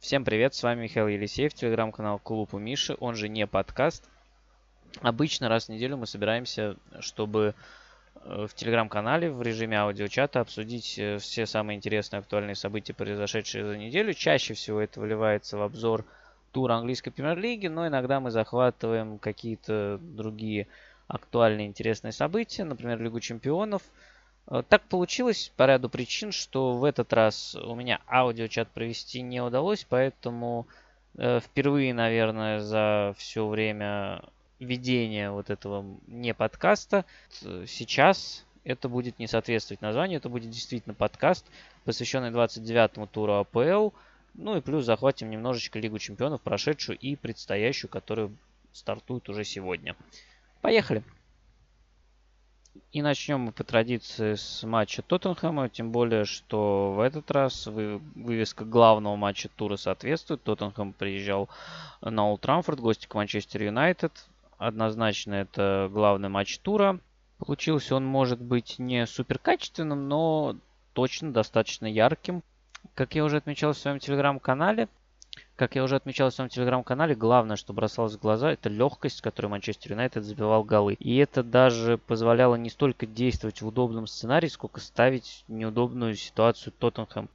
Всем привет, с вами Михаил Елисеев, телеграм-канал Клуб у Миши, он же не подкаст. Обычно раз в неделю мы собираемся, чтобы э, в телеграм-канале в режиме аудиочата обсудить э, все самые интересные актуальные события, произошедшие за неделю. Чаще всего это выливается в обзор тура английской премьер-лиги, но иногда мы захватываем какие-то другие актуальные интересные события, например, Лигу чемпионов – так получилось по ряду причин, что в этот раз у меня аудиочат провести не удалось, поэтому э, впервые, наверное, за все время ведения вот этого не подкаста сейчас это будет не соответствовать названию, это будет действительно подкаст, посвященный 29-му туру АПЛ, ну и плюс захватим немножечко Лигу чемпионов, прошедшую и предстоящую, которая стартует уже сегодня. Поехали! И начнем мы по традиции с матча Тоттенхэма, тем более, что в этот раз вывеска главного матча тура соответствует. Тоттенхэм приезжал на Олд Трамфорд, гости к Манчестер Юнайтед. Однозначно это главный матч тура. Получился он может быть не супер качественным, но точно достаточно ярким. Как я уже отмечал в своем телеграм-канале, как я уже отмечал в своем телеграм-канале, главное, что бросалось в глаза, это легкость, с которой Манчестер Юнайтед забивал голы. И это даже позволяло не столько действовать в удобном сценарии, сколько ставить неудобную ситуацию Тоттенхэм.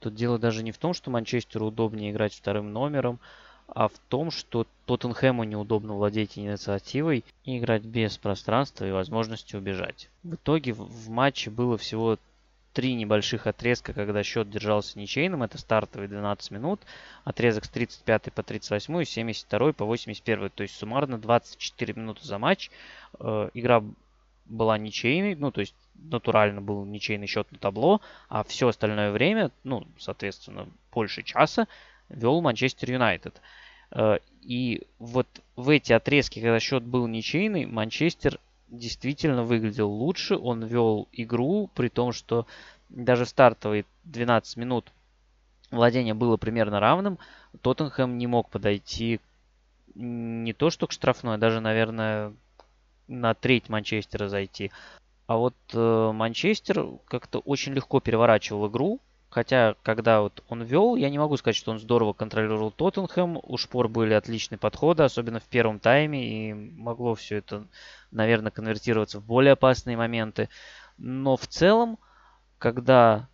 Тут дело даже не в том, что Манчестеру удобнее играть вторым номером, а в том, что Тоттенхэму неудобно владеть инициативой и играть без пространства и возможности убежать. В итоге в матче было всего три небольших отрезка, когда счет держался ничейным. Это стартовые 12 минут, отрезок с 35 по 38 и 72 по 81. То есть суммарно 24 минуты за матч. Э, игра была ничейной, ну то есть натурально был ничейный счет на табло, а все остальное время, ну, соответственно, больше часа, вел Манчестер Юнайтед. Э, и вот в эти отрезки, когда счет был ничейный, Манчестер действительно выглядел лучше, он вел игру, при том, что даже стартовые 12 минут владение было примерно равным, Тоттенхэм не мог подойти не то что к штрафной, а даже, наверное, на треть Манчестера зайти. А вот э, Манчестер как-то очень легко переворачивал игру, Хотя, когда вот он вел, я не могу сказать, что он здорово контролировал Тоттенхэм. У Шпор были отличные подходы, особенно в первом тайме. И могло все это, наверное, конвертироваться в более опасные моменты. Но в целом, когда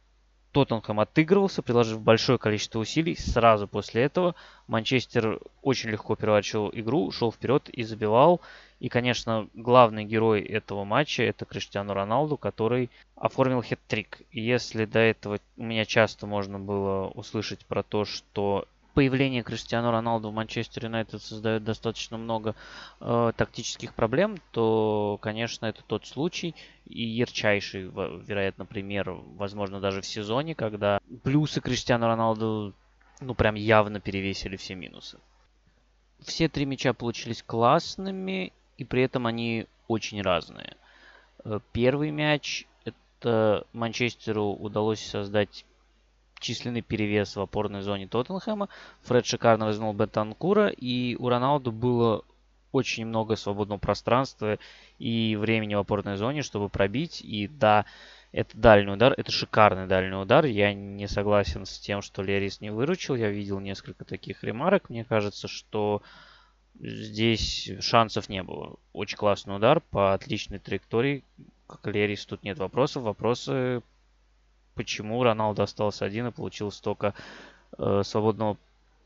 Тоттенхэм отыгрывался, приложив большое количество усилий, сразу после этого Манчестер очень легко переворачивал игру, шел вперед и забивал. И, конечно, главный герой этого матча это Криштиану Роналду, который оформил хет-трик. Если до этого у меня часто можно было услышать про то, что появление Криштиану Роналду в Манчестер Юнайтед создает достаточно много э, тактических проблем, то, конечно, это тот случай и ярчайший, вероятно, пример, возможно, даже в сезоне, когда плюсы Криштиану Роналду ну прям явно перевесили все минусы. Все три мяча получились классными, и при этом они очень разные. Э, первый мяч это Манчестеру удалось создать численный перевес в опорной зоне Тоттенхэма. Фред шикарно развернул Бетанкура, и у Роналду было очень много свободного пространства и времени в опорной зоне, чтобы пробить. И да, это дальний удар, это шикарный дальний удар. Я не согласен с тем, что Лерис не выручил. Я видел несколько таких ремарок. Мне кажется, что Здесь шансов не было. Очень классный удар по отличной траектории. Как Лерис, тут нет вопросов. Вопросы, почему Роналдо остался один и получил столько э, свободного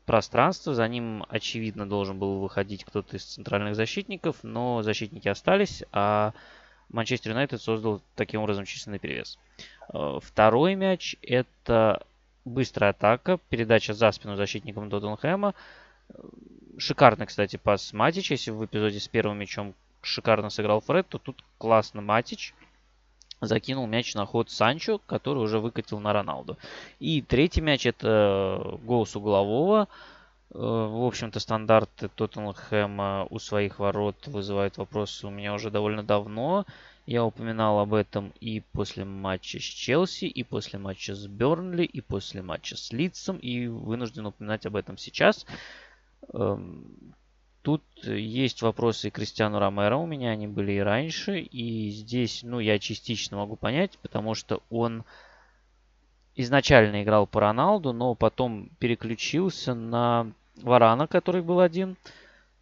пространства. За ним, очевидно, должен был выходить кто-то из центральных защитников, но защитники остались, а Манчестер Юнайтед создал таким образом численный перевес. Э, второй мяч – это быстрая атака, передача за спину защитникам Тоттенхэма Шикарный, кстати, пас Матич. Если в эпизоде с первым мячом шикарно сыграл Фред, то тут классно Матич закинул мяч на ход Санчо, который уже выкатил на Роналду. И третий мяч это гол с углового. Э, в общем-то, стандарты Тоттенхэма у своих ворот вызывают вопросы у меня уже довольно давно. Я упоминал об этом и после матча с Челси, и после матча с Бернли, и после матча с Лидсом, и вынужден упоминать об этом сейчас. Тут есть вопросы Кристиану Ромеро, у меня они были и раньше, и здесь, ну, я частично могу понять, потому что он изначально играл по Роналду, но потом переключился на Варана, который был один.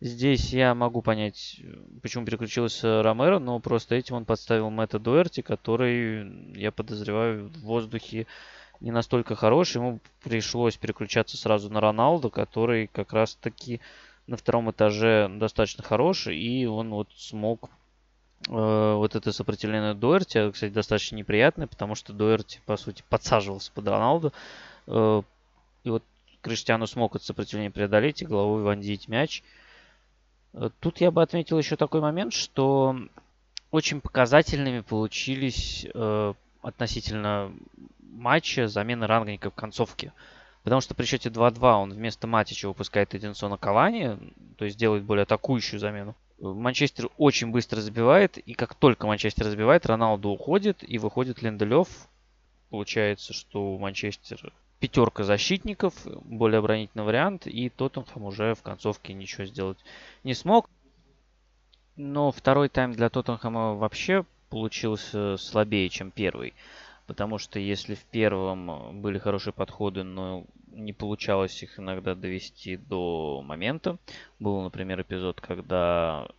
Здесь я могу понять, почему переключился Ромеро, но просто этим он подставил Мэтта Дуэрти, который, я подозреваю, в воздухе не настолько хороший. Ему пришлось переключаться сразу на Роналду, который как раз-таки на втором этаже достаточно хороший, и он вот смог Э, вот это сопротивление Дуэрти, кстати, достаточно неприятное, потому что Дуэрти, по сути, подсаживался под Роналду. Э, и вот Криштиану смог это сопротивление преодолеть и головой вонзить мяч. Э, тут я бы отметил еще такой момент, что очень показательными получились относительно матча замены Рангника в концовке. Потому что при счете 2-2 он вместо Матича выпускает Эдинсона Кавани, то есть делает более атакующую замену. Манчестер очень быстро забивает, и как только Манчестер забивает, Роналду уходит, и выходит Ленделев. Получается, что у Манчестер пятерка защитников, более оборонительный вариант, и Тоттенхэм уже в концовке ничего сделать не смог. Но второй тайм для Тоттенхэма вообще получился слабее, чем первый. Потому что если в первом были хорошие подходы, но не получалось их иногда довести до момента. Был, например, эпизод, когда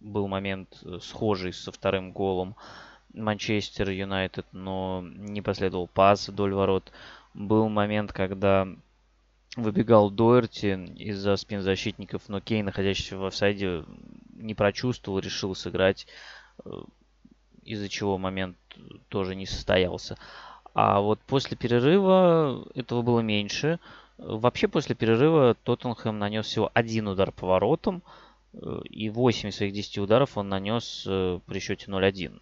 был момент э, схожий со вторым голом Манчестер Юнайтед, но не последовал пас вдоль ворот. Был момент, когда выбегал Дуэрти из-за спин защитников, но Кей, находящийся в офсайде, не прочувствовал, решил сыграть, э, из-за чего момент тоже не состоялся. А вот после перерыва этого было меньше. Вообще после перерыва Тоттенхэм нанес всего один удар по воротам. Э, и 8 из своих 10 ударов он нанес э, при счете 0-1.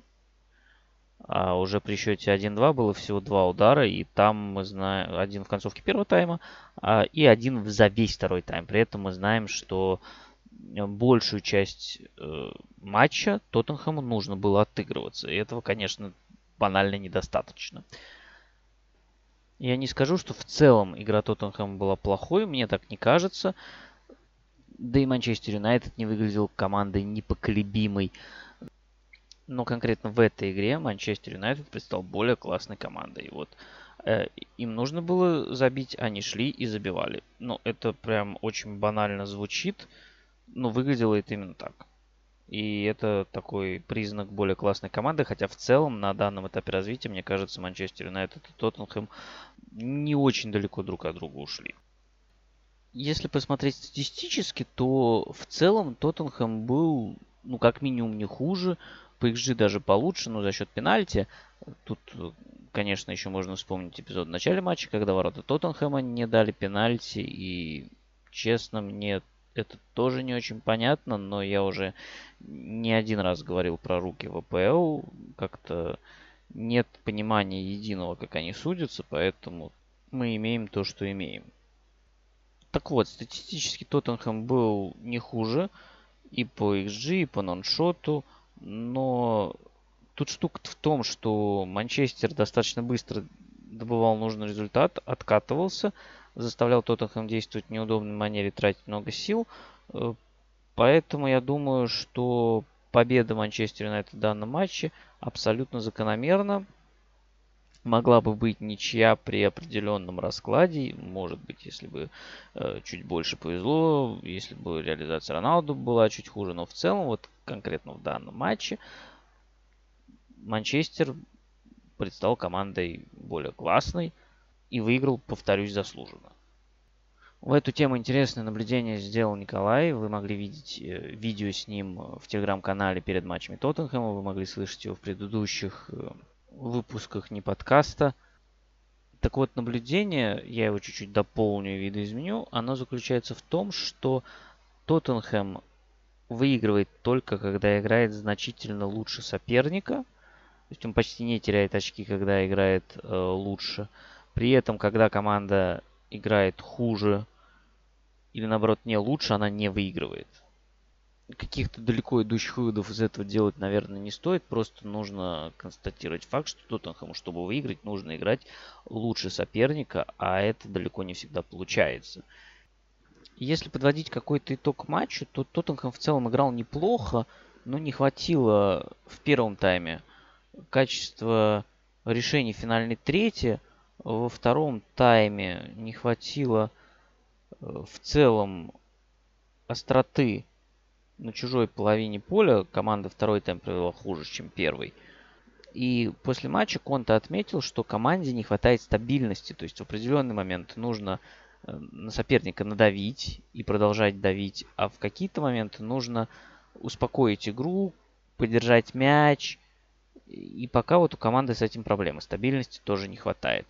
А уже при счете 1-2 было всего два удара, и там мы знаем один в концовке первого тайма а, и один за весь второй тайм. При этом мы знаем, что большую часть э, матча Тоттенхэму нужно было отыгрываться. И этого, конечно, банально недостаточно. Я не скажу, что в целом игра Тоттенхэма была плохой, мне так не кажется. Да и Манчестер Юнайтед не выглядел командой непоколебимой. Но конкретно в этой игре Манчестер Юнайтед предстал более классной командой. Вот э, им нужно было забить, они шли и забивали. Но это прям очень банально звучит, но выглядело это именно так. И это такой признак более классной команды, хотя в целом на данном этапе развития, мне кажется, Манчестер Юнайтед и Тоттенхэм не очень далеко друг от друга ушли. Если посмотреть статистически, то в целом Тоттенхэм был, ну, как минимум, не хуже. По XG даже получше, но за счет пенальти. Тут, конечно, еще можно вспомнить эпизод в начале матча, когда ворота Тоттенхэма не дали пенальти. И, честно, мне это тоже не очень понятно, но я уже не один раз говорил про руки в АПЛ. Как-то нет понимания единого, как они судятся, поэтому мы имеем то, что имеем. Так вот, статистически Тоттенхэм был не хуже и по XG, и по ноншоту, но тут штука в том, что Манчестер достаточно быстро добывал нужный результат, откатывался, заставлял Тоттенхэм действовать в неудобной манере, тратить много сил. Э, поэтому я думаю, что победа Манчестер Юнайтед в данном матче абсолютно закономерна. Могла бы быть ничья при определенном раскладе. Может быть, если бы э, чуть больше повезло, если бы реализация Роналду была чуть хуже. Но в целом, вот конкретно в данном матче, Манчестер предстал командой более классной и выиграл, повторюсь, заслуженно. В эту тему интересное наблюдение сделал Николай. Вы могли видеть э, видео с ним в телеграм-канале перед матчами Тоттенхэма. Вы могли слышать его в предыдущих э, выпусках не подкаста. Так вот, наблюдение, я его чуть-чуть дополню и видоизменю, оно заключается в том, что Тоттенхэм выигрывает только когда играет значительно лучше соперника. То есть он почти не теряет очки, когда играет э, лучше. При этом, когда команда играет хуже или наоборот не лучше, она не выигрывает. Каких-то далеко идущих выводов из этого делать, наверное, не стоит. Просто нужно констатировать факт, что Тоттенхэму, чтобы выиграть, нужно играть лучше соперника, а это далеко не всегда получается. Если подводить какой-то итог матчу, то Тоттенхэм в целом играл неплохо, но не хватило в первом тайме качества решений финальной трети – Во втором тайме не хватило э, в целом остроты на чужой половине поля. Команда второй тайм провела хуже, чем первый. И после матча Конта отметил, что команде не хватает стабильности. То есть в определенный момент нужно э, на соперника надавить и продолжать давить, а в какие-то моменты нужно успокоить игру, подержать мяч. И пока вот у команды с этим проблемы. Стабильности тоже не хватает.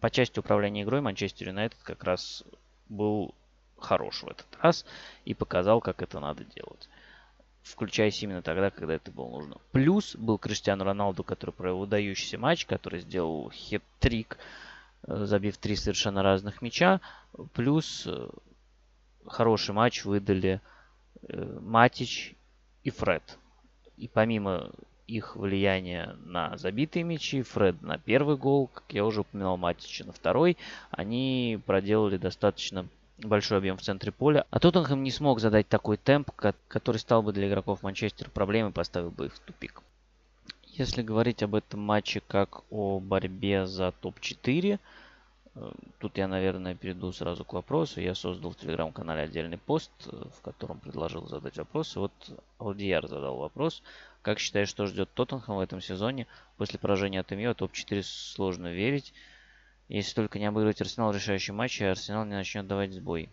По части управления игрой Манчестер Юнайтед как раз был хорош в этот раз и показал, как это надо делать включаясь именно тогда, когда это было нужно. Плюс был Криштиану Роналду, который провел выдающийся матч, который сделал хет-трик, э, забив три совершенно разных мяча. Плюс э, хороший матч выдали э, Матич и Фред. И помимо их влияния на забитые мячи, Фред на первый гол, как я уже упоминал, Матича на второй, они проделали достаточно большой объем в центре поля. А Тоттенхэм не смог задать такой темп, который стал бы для игроков Манчестера проблемой, поставил бы их в тупик. Если говорить об этом матче как о борьбе за топ-4, э, тут я, наверное, перейду сразу к вопросу. Я создал в телеграм-канале отдельный пост, э, в котором предложил задать вопросы. Вот Алдияр задал вопрос. Как считаешь, что ждет Тоттенхэм в этом сезоне? После поражения от МЮ топ-4 сложно верить. Если только не обыгрывать Арсенал в решающем матче, Арсенал не начнет давать сбой.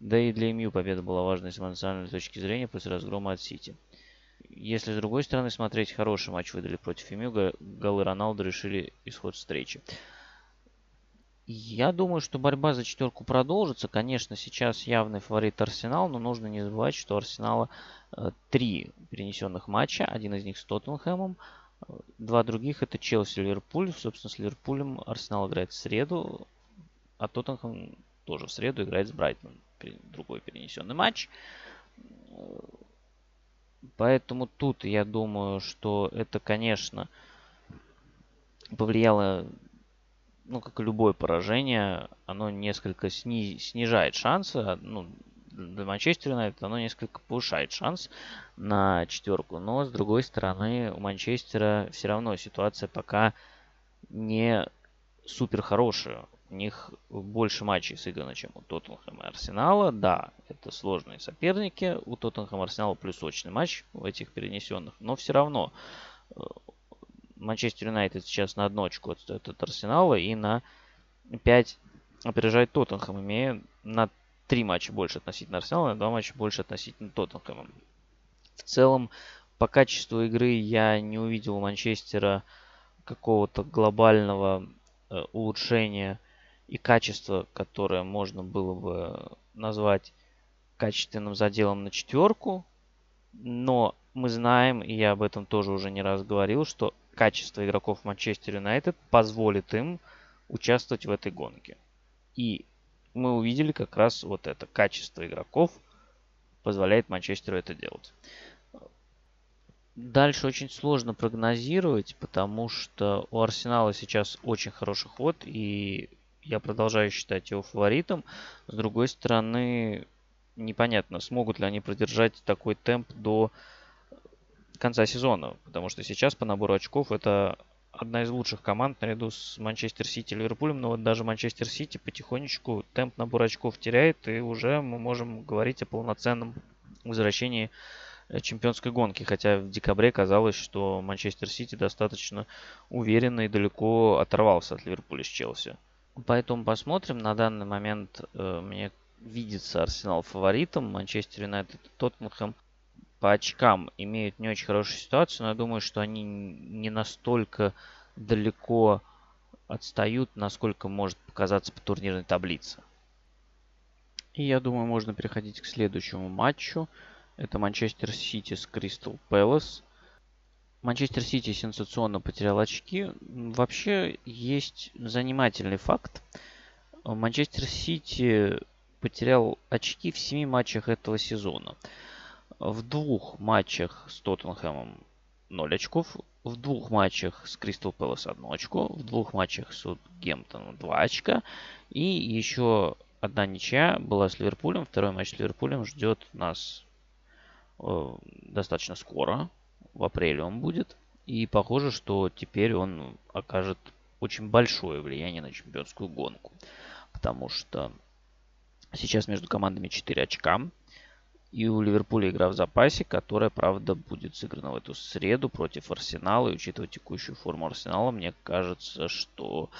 Да и для МЮ победа была важной с эмоциональной точки зрения после разгрома от Сити. Если с другой стороны смотреть, хороший матч выдали против МЮ, голы Роналду решили исход встречи. Я думаю, что борьба за четверку продолжится. Конечно, сейчас явный фаворит Арсенал, но нужно не забывать, что у Арсенала э, три перенесенных матча. Один из них с Тоттенхэмом, Два других это Челси и Ливерпуль. Собственно, с Ливерпулем Арсенал играет в среду, а Тоттенхэм тоже в среду играет с Брайтоном. Другой перенесенный матч. Поэтому тут я думаю, что это, конечно, повлияло, ну, как и любое поражение, оно несколько сни- снижает шансы, ну, для Манчестера Юнайтед оно несколько повышает шанс на четверку. Но, с другой стороны, у Манчестера все равно ситуация пока не супер хорошая. У них больше матчей сыграно, чем у Тоттенхэма и Арсенала. Да, это сложные соперники. У Тоттенхэма и Арсенала плюсочный матч в этих перенесенных. Но все равно э, Манчестер Юнайтед сейчас на одну очку отстает от Арсенала и на 5 опережает Тоттенхэм, имея на три матча больше относительно Арсенала, два матча больше относительно Тоттенхэма. В целом, по качеству игры я не увидел у Манчестера какого-то глобального э, улучшения и качества, которое можно было бы назвать качественным заделом на четверку. Но мы знаем, и я об этом тоже уже не раз говорил, что качество игроков Манчестер Юнайтед позволит им участвовать в этой гонке. И мы увидели как раз вот это качество игроков позволяет Манчестеру это делать. Дальше очень сложно прогнозировать, потому что у Арсенала сейчас очень хороший ход, и я продолжаю считать его фаворитом. С другой стороны, непонятно, смогут ли они продержать такой темп до конца сезона, потому что сейчас по набору очков это одна из лучших команд наряду с Манчестер Сити и Ливерпулем. Но вот даже Манчестер Сити потихонечку темп набора очков теряет. И уже мы можем говорить о полноценном возвращении э, чемпионской гонки. Хотя в декабре казалось, что Манчестер Сити достаточно уверенно и далеко оторвался от Ливерпуля с Челси. Поэтому посмотрим. На данный момент э, мне видится Арсенал фаворитом. Манчестер Юнайтед и Тоттенхэм по очкам имеют не очень хорошую ситуацию, но я думаю, что они не настолько далеко отстают, насколько может показаться по турнирной таблице. И я думаю, можно переходить к следующему матчу. Это Манчестер Сити с Кристал Пэлас. Манчестер Сити сенсационно потерял очки. Вообще есть занимательный факт. Манчестер Сити потерял очки в 7 матчах этого сезона в двух матчах с Тоттенхэмом 0 очков, в двух матчах с Кристал Пэлас 1 очко, в двух матчах с Гемптоном 2 очка и еще одна ничья была с Ливерпулем. Второй матч с Ливерпулем ждет нас э, достаточно скоро. В апреле он будет. И похоже, что теперь он окажет очень большое влияние на чемпионскую гонку. Потому что сейчас между командами 4 очка. И у Ливерпуля игра в запасе, которая, правда, будет сыграна в эту среду против Арсенала. И учитывая текущую форму Арсенала, мне кажется, что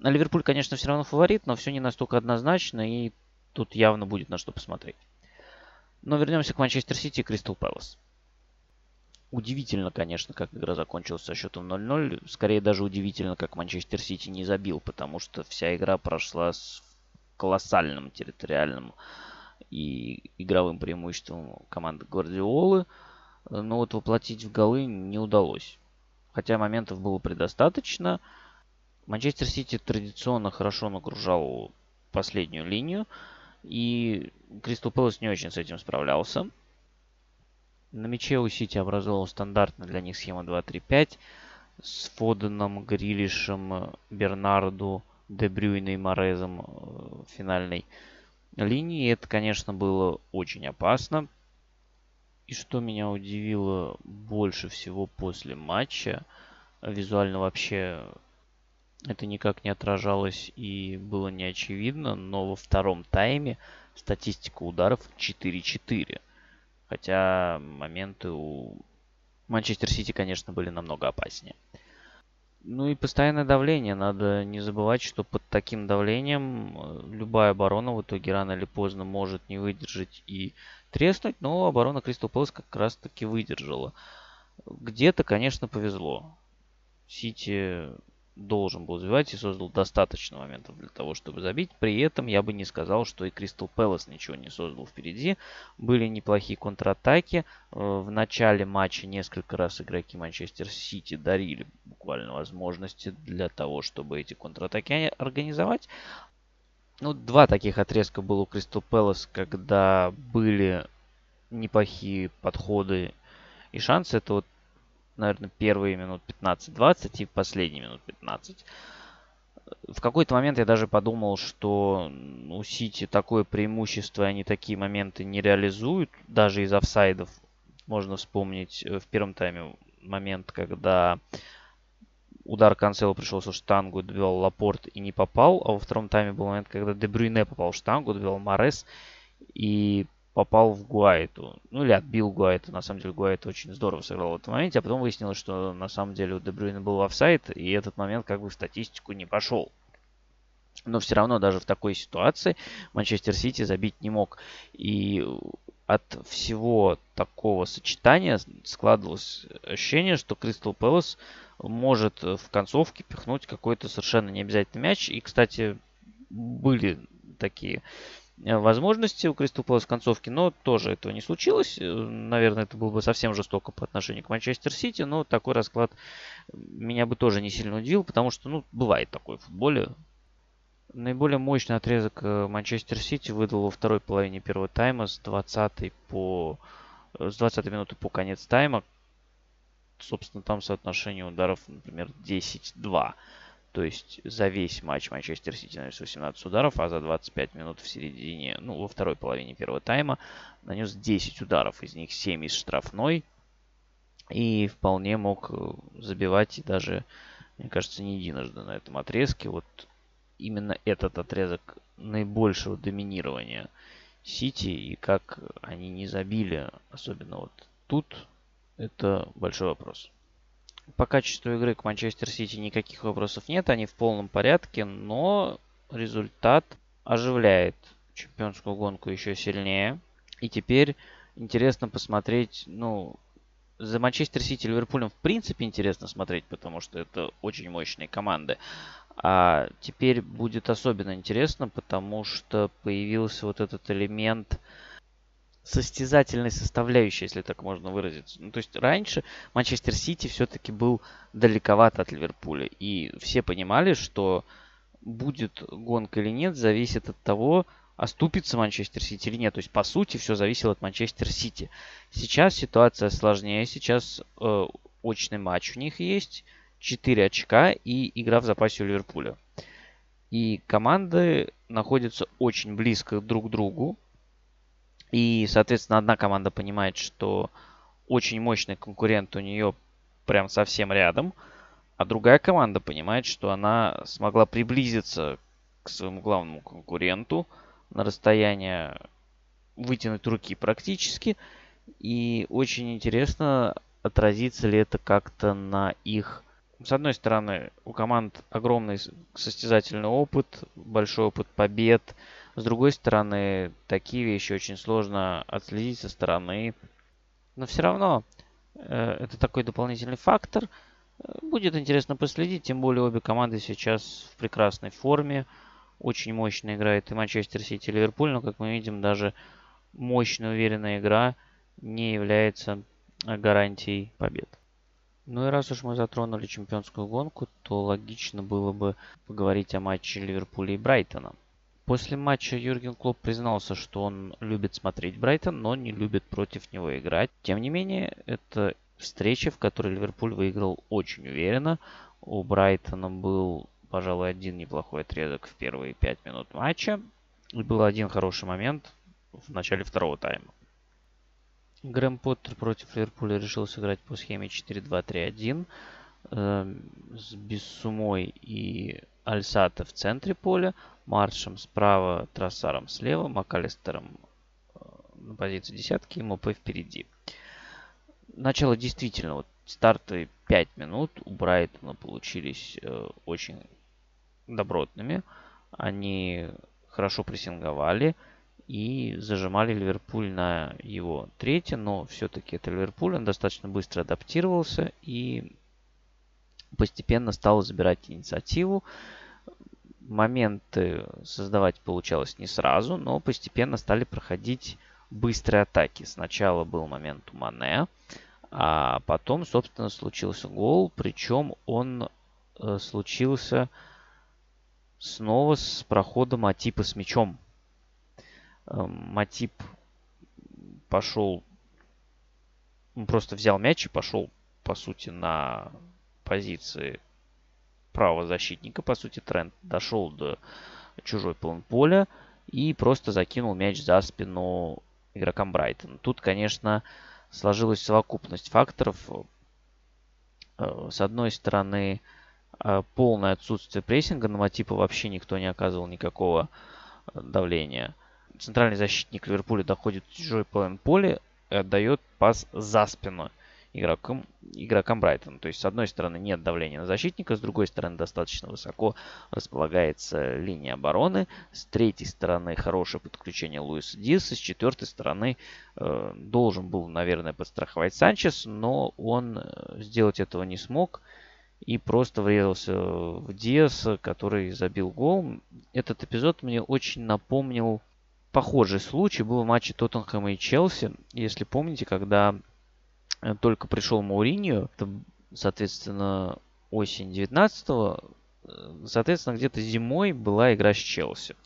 Ливерпуль, конечно, все равно фаворит, но все не настолько однозначно, и тут явно будет на что посмотреть. Но вернемся к Манчестер Сити и Кристал Пэлас. Удивительно, конечно, как игра закончилась со счетом 0-0. Скорее даже удивительно, как Манчестер Сити не забил, потому что вся игра прошла с колоссальным территориальным и игровым преимуществом команды Гвардиолы. Но вот воплотить в голы не удалось. Хотя моментов было предостаточно. Манчестер Сити традиционно хорошо нагружал последнюю линию. И Кристал Пэлас не очень с этим справлялся. На мяче у Сити образовал стандартная для них схема 2-3-5 с Фоденом, Грилишем, Бернарду, Дебрюйной и Морезом в финальной линии. Это, конечно, было очень опасно. И что меня удивило больше всего после матча, визуально вообще это никак не отражалось и было не очевидно, но во втором тайме статистика ударов 4-4. Хотя моменты у Манчестер Сити, конечно, были намного опаснее. Ну и постоянное давление. Надо не забывать, что под таким давлением э, любая оборона в итоге рано или поздно может не выдержать и треснуть, но оборона Кристал Пэлас как раз таки выдержала. Где-то, конечно, повезло. Сити должен был забивать и создал достаточно моментов для того, чтобы забить. При этом я бы не сказал, что и Кристал Пэлас ничего не создал впереди. Были неплохие контратаки. Э, в начале матча несколько раз игроки Манчестер Сити дарили буквально возможности для того, чтобы эти контратаки организовать. Ну, два таких отрезка было у Кристал Пэлас, когда были неплохие подходы и шансы. Это вот наверное, первые минут 15-20 и последние минут 15. В какой-то момент я даже подумал, что у Сити такое преимущество, они такие моменты не реализуют, даже из офсайдов. Можно вспомнить э, в первом тайме момент, когда удар Канцело пришелся в штангу, добивал Лапорт и не попал, а во втором тайме был момент, когда Дебрюйне попал в штангу, добивал Морес и попал в Гуайту. Ну или отбил Гуайту. На самом деле Гуайт очень здорово сыграл в этом моменте. А потом выяснилось, что на самом деле у Дебрюйна был офсайд. И этот момент как бы в статистику не пошел. Но все равно даже в такой ситуации Манчестер Сити забить не мог. И от всего такого сочетания складывалось ощущение, что Кристал Пэлас может в концовке пихнуть какой-то совершенно необязательный мяч. И, кстати, были такие возможности у Кристал Пэлас концовки, но тоже этого не случилось. Э, наверное, это было бы совсем жестоко по отношению к Манчестер Сити, но такой расклад меня бы тоже не сильно удивил, потому что, ну, бывает такое в футболе. Наиболее мощный отрезок э, Манчестер Сити выдал во второй половине первого тайма с 20 по с 20 минуты по конец тайма. Собственно, там соотношение ударов, например, 10-2. То есть за весь матч Манчестер Сити нанес 18 ударов, а за 25 минут в середине, ну, во второй половине первого тайма нанес 10 ударов, из них 7 из штрафной. И вполне мог э, забивать и даже, мне кажется, не единожды на этом отрезке. Вот именно этот отрезок наибольшего доминирования Сити и как они не забили, особенно вот тут, это большой вопрос. По качеству игры к Манчестер Сити никаких вопросов нет, они в полном порядке, но результат оживляет чемпионскую гонку еще сильнее. И теперь интересно посмотреть, ну, за Манчестер Сити Ливерпулем в принципе интересно смотреть, потому что это очень мощные команды. А теперь будет особенно интересно, потому что появился вот этот элемент состязательной составляющей, если так можно выразиться. Ну, то есть раньше Манчестер Сити все-таки был далековато от Ливерпуля. И все понимали, что будет гонка или нет, зависит от того, оступится Манчестер Сити или нет. То есть, по сути, все зависело от Манчестер Сити. Сейчас ситуация сложнее. Сейчас э, очный матч у них есть. 4 очка и игра в запасе у Ливерпуля. И команды находятся очень близко друг к другу. И, соответственно, одна команда понимает, что очень мощный конкурент у нее прям совсем рядом. А другая команда понимает, что она смогла приблизиться к своему главному конкуренту на расстояние вытянуть руки практически. И очень интересно, отразится ли это как-то на их... С одной стороны, у команд огромный состязательный опыт, большой опыт побед. С другой стороны, такие вещи очень сложно отследить со стороны. Но все равно э, это такой дополнительный фактор. Будет интересно последить, тем более обе команды сейчас в прекрасной форме. Очень мощно играет и Манчестер Сити, и Ливерпуль, но, как мы видим, даже мощная, уверенная игра не является гарантией побед. Ну и раз уж мы затронули чемпионскую гонку, то логично было бы поговорить о матче Ливерпуля и Брайтона. После матча Юрген Клоп признался, что он любит смотреть Брайтон, но не любит против него играть. Тем не менее, это встреча, в которой Ливерпуль выиграл очень уверенно. У Брайтона был, пожалуй, один неплохой отрезок в первые пять минут матча. И был один хороший момент в начале второго тайма. Грэм Поттер против Ливерпуля решил сыграть по схеме 4-2-3-1 э, с Бессумой и Альсата в центре поля, Маршем справа, Трассаром слева, Макалистером э, на позиции десятки Мопе впереди. Начало действительно, вот старты 5 минут у Брайтона получились э, очень добротными. Они хорошо прессинговали, и зажимали Ливерпуль на его третье, но все-таки это Ливерпуль, он достаточно быстро адаптировался и постепенно стал забирать инициативу. Моменты создавать получалось не сразу, но постепенно стали проходить быстрые атаки. Сначала был момент у Мане, а потом, собственно, случился гол, причем он э, случился снова с проходом Атипа с мячом. Эм, Матип пошел, просто взял мяч и пошел, по сути, на позиции правого защитника. По сути, тренд дошел до чужой полон поля и просто закинул мяч за спину игрокам Брайтон. Тут, конечно, сложилась совокупность факторов. Э, с одной стороны, э, полное отсутствие прессинга. На Матипа вообще никто не оказывал никакого э, давления центральный защитник Ливерпуля доходит в чужой половин поля и отдает пас за спину игрокам, игрокам Брайтона. То есть, с одной стороны, нет давления на защитника, с другой стороны, достаточно высоко располагается линия обороны, с третьей стороны, хорошее подключение Луиса Диаса, с четвертой стороны, э, должен был, наверное, подстраховать Санчес, но он э, сделать этого не смог и просто врезался в Диаса, который забил гол. Этот эпизод мне очень напомнил похожий случай был в матче Тоттенхэма и Челси. Если помните, когда только пришел Мауриньо, это, соответственно, осень 19-го, э, соответственно, где-то зимой была игра с Челси.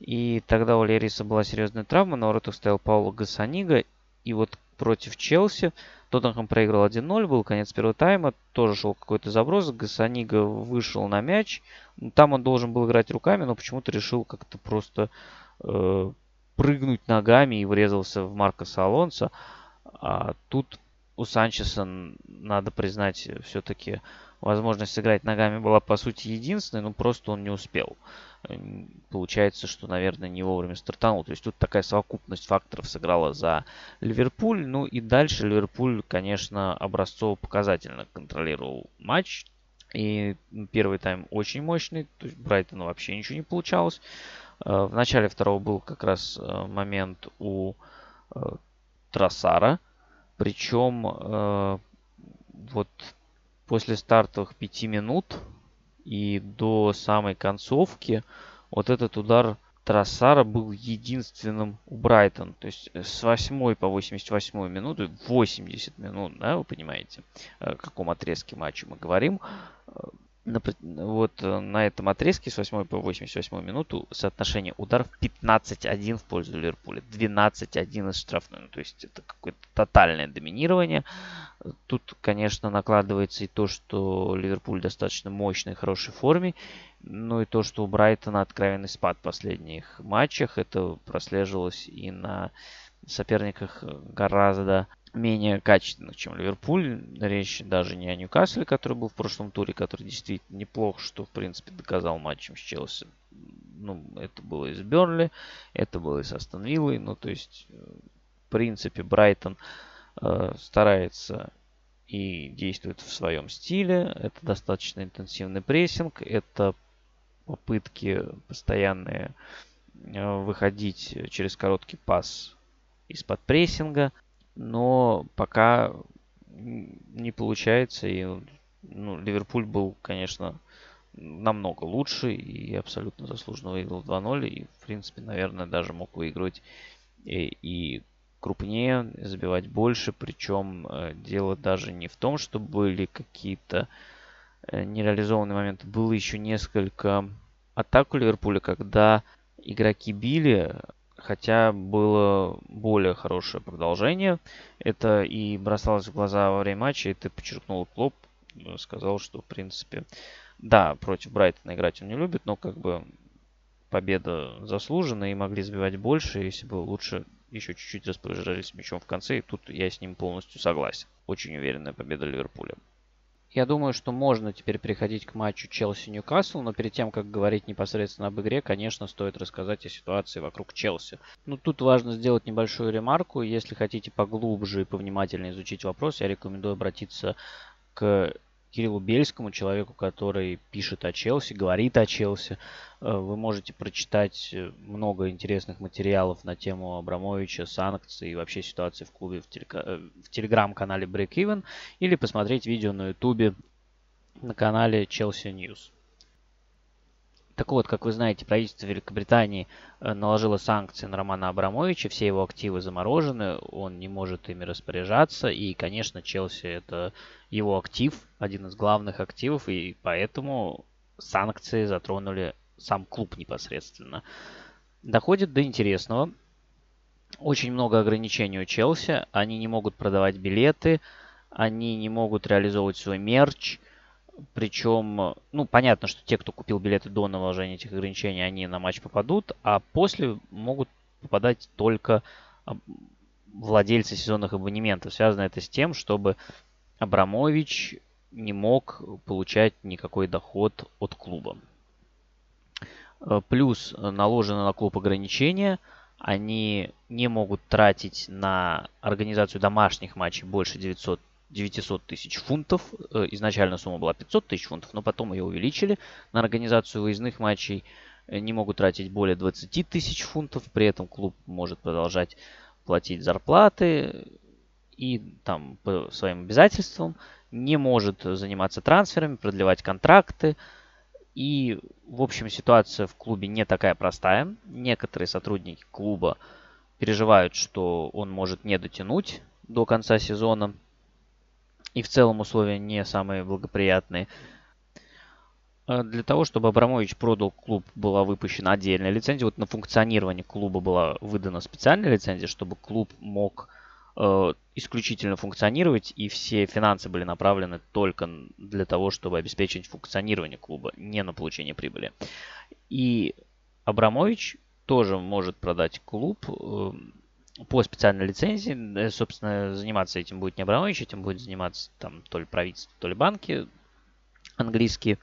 И тогда у Лериса была серьезная травма, на воротах стоял Пауло Гасанига, и вот против Челси Тоттенхэм проиграл 1-0, был конец первого тайма, тоже шел какой-то заброс, Гасанига вышел на мяч, там он должен был играть руками, но почему-то решил как-то просто э, прыгнуть ногами и врезался в Маркоса Алонса. А тут у Санчеса, надо признать, все-таки возможность сыграть ногами была по сути единственной, но просто он не успел. Получается, что, наверное, не вовремя стартанул. То есть тут такая совокупность факторов сыграла за Ливерпуль. Ну и дальше Ливерпуль, конечно, образцово-показательно контролировал матч. И первый тайм очень мощный. То есть Брайтону вообще ничего не получалось. Э, в начале второго был как раз э, момент у э, Тросара. Причем вот после стартовых пяти минут и до самой концовки вот этот удар Трассара был единственным у Брайтон. То есть с 8 по 88 минуту, 80 минут, да, вы понимаете, о каком отрезке матча мы говорим вот э, на этом отрезке с 8 по 88 минуту соотношение ударов 15-1 в пользу Ливерпуля. 12-1 из штрафной. Ну, то есть это какое-то тотальное доминирование. Тут, конечно, накладывается и то, что Ливерпуль достаточно мощной, хорошей форме. Ну и то, что у Брайтона откровенный спад в последних матчах. Это прослеживалось и на соперниках гораздо менее качественных, чем Ливерпуль. Речь даже не о Ньюкасле, который был в прошлом туре, который действительно неплох, что, в принципе, доказал матчем с Челси. Ну, это было и с Бернли, это было и с Астон Виллой. Ну, то есть, в принципе, Брайтон э, старается и действует в своем стиле. Это достаточно интенсивный прессинг, это попытки постоянные э, выходить через короткий пас из-под прессинга но пока не получается. И ну, Ливерпуль был, конечно, намного лучше и абсолютно заслуженно выиграл 2-0. И, в принципе, наверное, даже мог выиграть и, и крупнее, забивать больше. Причем э, дело даже не в том, что были какие-то э, нереализованные моменты. Было еще несколько атак у Ливерпуля, когда игроки били, хотя было более хорошее продолжение. Это и бросалось в глаза во время матча, это подчеркнул Клоп, сказал, что, в принципе, да, против Брайтона играть он не любит, но как бы победа заслужена и могли забивать больше, если бы лучше еще чуть-чуть распоряжались мячом в конце, и тут я с ним полностью согласен. Очень уверенная победа Ливерпуля. Я думаю, что можно теперь переходить к матчу Челси-Ньюкасл, но перед тем, как говорить непосредственно об игре, конечно, стоит рассказать о ситуации вокруг Челси. Ну, тут важно сделать небольшую ремарку. Если хотите поглубже и повнимательнее изучить вопрос, я рекомендую обратиться к Кириллу Бельскому, человеку, который пишет о Челси, говорит о Челси. Э, вы можете прочитать э, много интересных материалов на тему Абрамовича, санкций и вообще ситуации в клубе в. Э, в телеграм-канале Break Even или посмотреть видео на ютубе на канале Chelsea News. Так вот, как вы знаете, правительство Великобритании э, наложило санкции на Романа Абрамовича, все его активы заморожены, он не может ими распоряжаться, и, конечно, Челси это его актив, один из главных активов, и поэтому санкции затронули сам клуб непосредственно. Доходит до интересного. Очень много ограничений у Челси, они не могут продавать билеты, они не могут реализовывать свой мерч – причем, ну, понятно, что те, кто купил билеты до наложения этих ограничений, они на матч попадут, а после могут попадать только владельцы сезонных абонементов. Связано это с тем, чтобы Абрамович не мог получать никакой доход от клуба. Э, плюс наложено на клуб ограничения. Они не могут тратить на организацию домашних матчей больше 900 900 тысяч фунтов. Э, изначально сумма была 500 тысяч фунтов, но потом ее увеличили. На организацию выездных матчей э, не могут тратить более 20 тысяч фунтов. При этом клуб может продолжать платить зарплаты и там по своим обязательствам. Не может заниматься трансферами, продлевать контракты. И, в общем, ситуация в клубе не такая простая. Некоторые сотрудники клуба переживают, что он может не дотянуть до конца сезона и в целом условия не самые благоприятные. А для того, чтобы Абрамович продал клуб, была выпущена отдельная лицензия. Вот на функционирование клуба была выдана специальная лицензия, чтобы клуб мог э, исключительно функционировать, и все финансы были направлены только для того, чтобы обеспечить функционирование клуба, не на получение прибыли. И Абрамович тоже может продать клуб э, по специальной лицензии. Собственно, заниматься этим будет не Абрамович, этим будет заниматься там то ли правительство, то ли банки английские.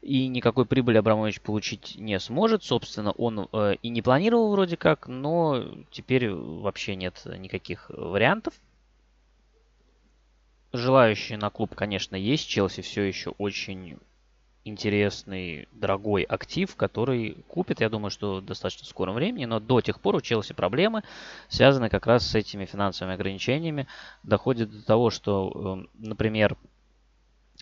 И никакой прибыли Абрамович получить не сможет. Собственно, он э, и не планировал вроде как, но теперь вообще нет никаких вариантов. Желающие на клуб, конечно, есть. Челси все еще очень интересный, дорогой актив, который купит, я думаю, что в достаточно скором времени, но до тех пор у Челси проблемы, связанные как раз с этими финансовыми ограничениями. Доходит до того, что, эм, например,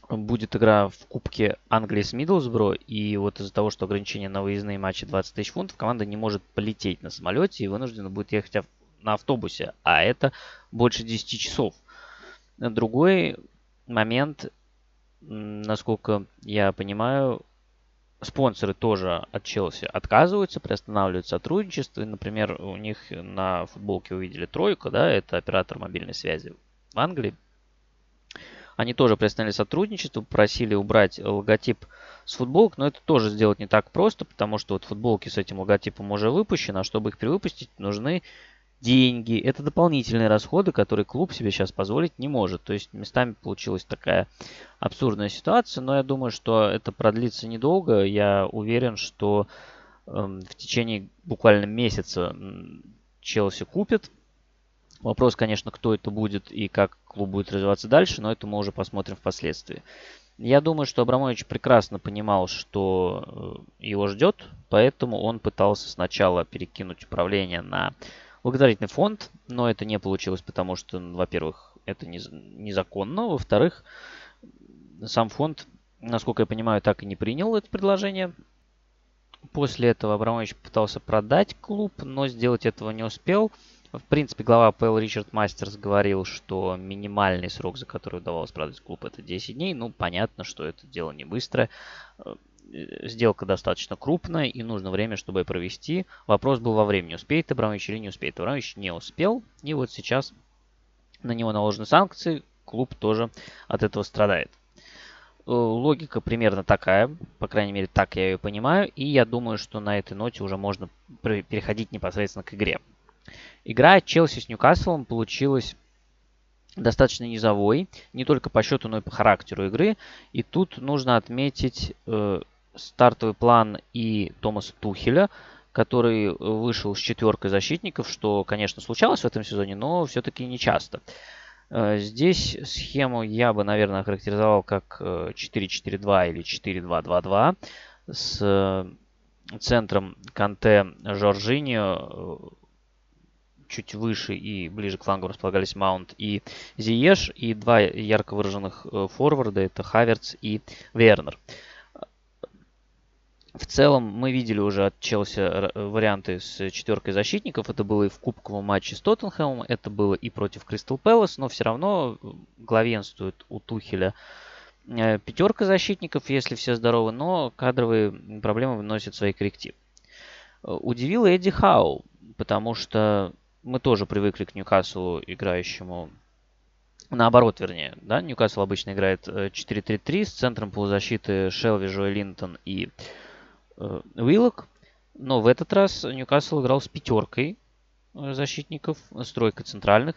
будет игра в Кубке Англии с Миддлсбро, и вот из-за того, что ограничение на выездные матчи 20 тысяч фунтов, команда не может полететь на самолете и вынуждена будет ехать на автобусе, а это больше 10 часов. Другой момент насколько я понимаю, спонсоры тоже от Челси отказываются, приостанавливают сотрудничество. Например, у них на футболке увидели тройку, да, это оператор мобильной связи в Англии. Они тоже приостановили сотрудничество, просили убрать логотип с футболок, но это тоже сделать не так просто, потому что вот футболки с этим логотипом уже выпущены, а чтобы их перевыпустить, нужны деньги, это дополнительные расходы, которые клуб себе сейчас позволить не может. То есть местами получилась такая абсурдная ситуация, но я думаю, что это продлится недолго. Я уверен, что э, в течение буквально месяца Челси купит. Вопрос, конечно, кто это будет и как клуб будет развиваться дальше, но это мы уже посмотрим впоследствии. Я думаю, что Абрамович прекрасно понимал, что э, его ждет, поэтому он пытался сначала перекинуть управление на благотворительный фонд, но это не получилось, потому что, во-первых, это незаконно, во-вторых, сам фонд, насколько я понимаю, так и не принял это предложение. После этого Абрамович пытался продать клуб, но сделать этого не успел. В принципе, глава АПЛ Ричард Мастерс говорил, что минимальный срок, за который удавалось продать клуб, это 10 дней. Ну, понятно, что это дело не быстро. Э, сделка достаточно крупная и нужно время, чтобы провести. Вопрос был во времени, успеет Абрамович или не успеет. Абрамович не успел, и вот сейчас на него наложены санкции, клуб тоже от этого страдает. Э, логика примерно такая, по крайней мере, так я ее понимаю, и я думаю, что на этой ноте уже можно переходить непосредственно к игре. Игра Челси с Ньюкаслом получилась достаточно низовой, не только по счету, но и по характеру игры. И тут нужно отметить э, стартовый план и Томаса Тухеля, который вышел с четверкой защитников, что, конечно, случалось в этом сезоне, но все-таки не часто. Э, здесь схему я бы, наверное, характеризовал как 4-4-2 э, или 4-2-2-2 с э, центром Канте Жоржиньо чуть выше и ближе к флангу располагались Маунт и Зиеш, и два ярко выраженных э, форварда, это Хаверц и Вернер. В целом мы видели уже от Челси варианты с четверкой защитников. Это было и в кубковом матче с Тоттенхэмом, это было и против Кристал Пэлас, но все равно главенствует у Тухеля э, пятерка защитников, если все здоровы, но кадровые проблемы выносят свои коррективы. Э, удивил Эдди Хау, потому что мы тоже привыкли к Ньюкаслу, играющему наоборот, вернее, да, Ньюкасл обычно играет 4-3-3 э, с центром полузащиты Шелви, Жой Линтон и э, Уиллок. Но в этот раз Ньюкасл играл с пятеркой э, защитников, с тройкой центральных,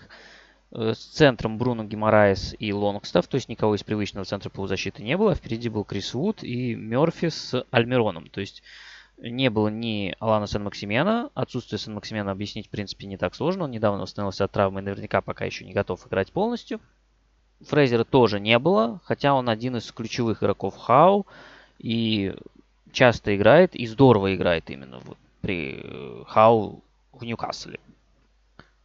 э, с центром Бруно Гимараес и Лонгстав, то есть никого из привычного центра полузащиты не было. Впереди был Крис Вуд и Мерфи с Альмироном. То есть не было ни Алана Сен-Максимена. Отсутствие Сен-Максимена объяснить, в принципе, не так сложно. Он недавно восстановился от травмы и наверняка пока еще не готов играть полностью. Фрейзера тоже не было, хотя он один из ключевых игроков Хау и часто играет и здорово играет именно вот при э, Хау в Ньюкасле.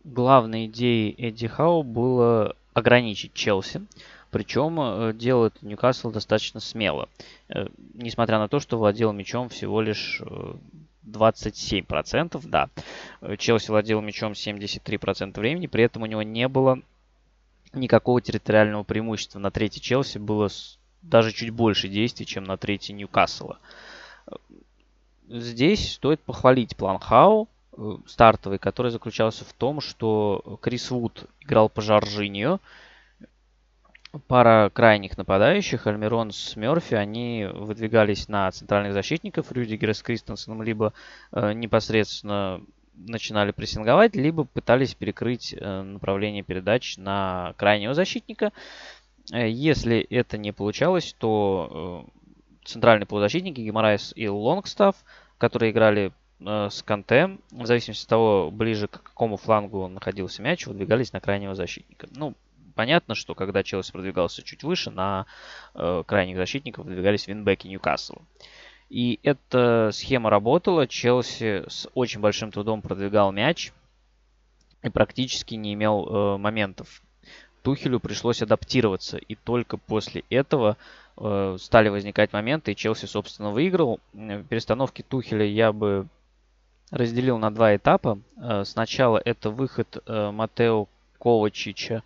Главной идеей Эдди Хау было ограничить Челси. Причем э, делает Ньюкасл достаточно смело. Э, несмотря на то, что владел мячом всего лишь 27%, э, да. Челси владел мячом 73% времени, при этом у него не было никакого территориального преимущества. На третьей Челси было даже чуть больше действий, чем на третьей Ньюкасла. Здесь стоит похвалить план Хау, стартовый, который заключался в том, что Крис Вуд играл по Жоржиньо, пара крайних нападающих, Альмирон с Мерфи, они выдвигались на центральных защитников, Рюдигера с Кристенсеном, либо э, непосредственно начинали прессинговать, либо пытались перекрыть э, направление передач на крайнего защитника. Э, если это не получалось, то э, центральные полузащитники Геморрайс и Лонгстав, которые играли э, с Канте, в зависимости от того, ближе к какому флангу находился мяч, выдвигались на крайнего защитника. Ну, понятно, что когда Челси продвигался чуть выше, на э, крайних защитников выдвигались и Ньюкасл. И эта схема работала. Челси с очень большим трудом продвигал мяч и практически не имел э, моментов. Тухелю пришлось адаптироваться, и только после этого стали возникать моменты, и Челси, собственно, выиграл. В перестановке Тухеля я бы разделил на два этапа. Э, сначала это выход э, Матео Ковачича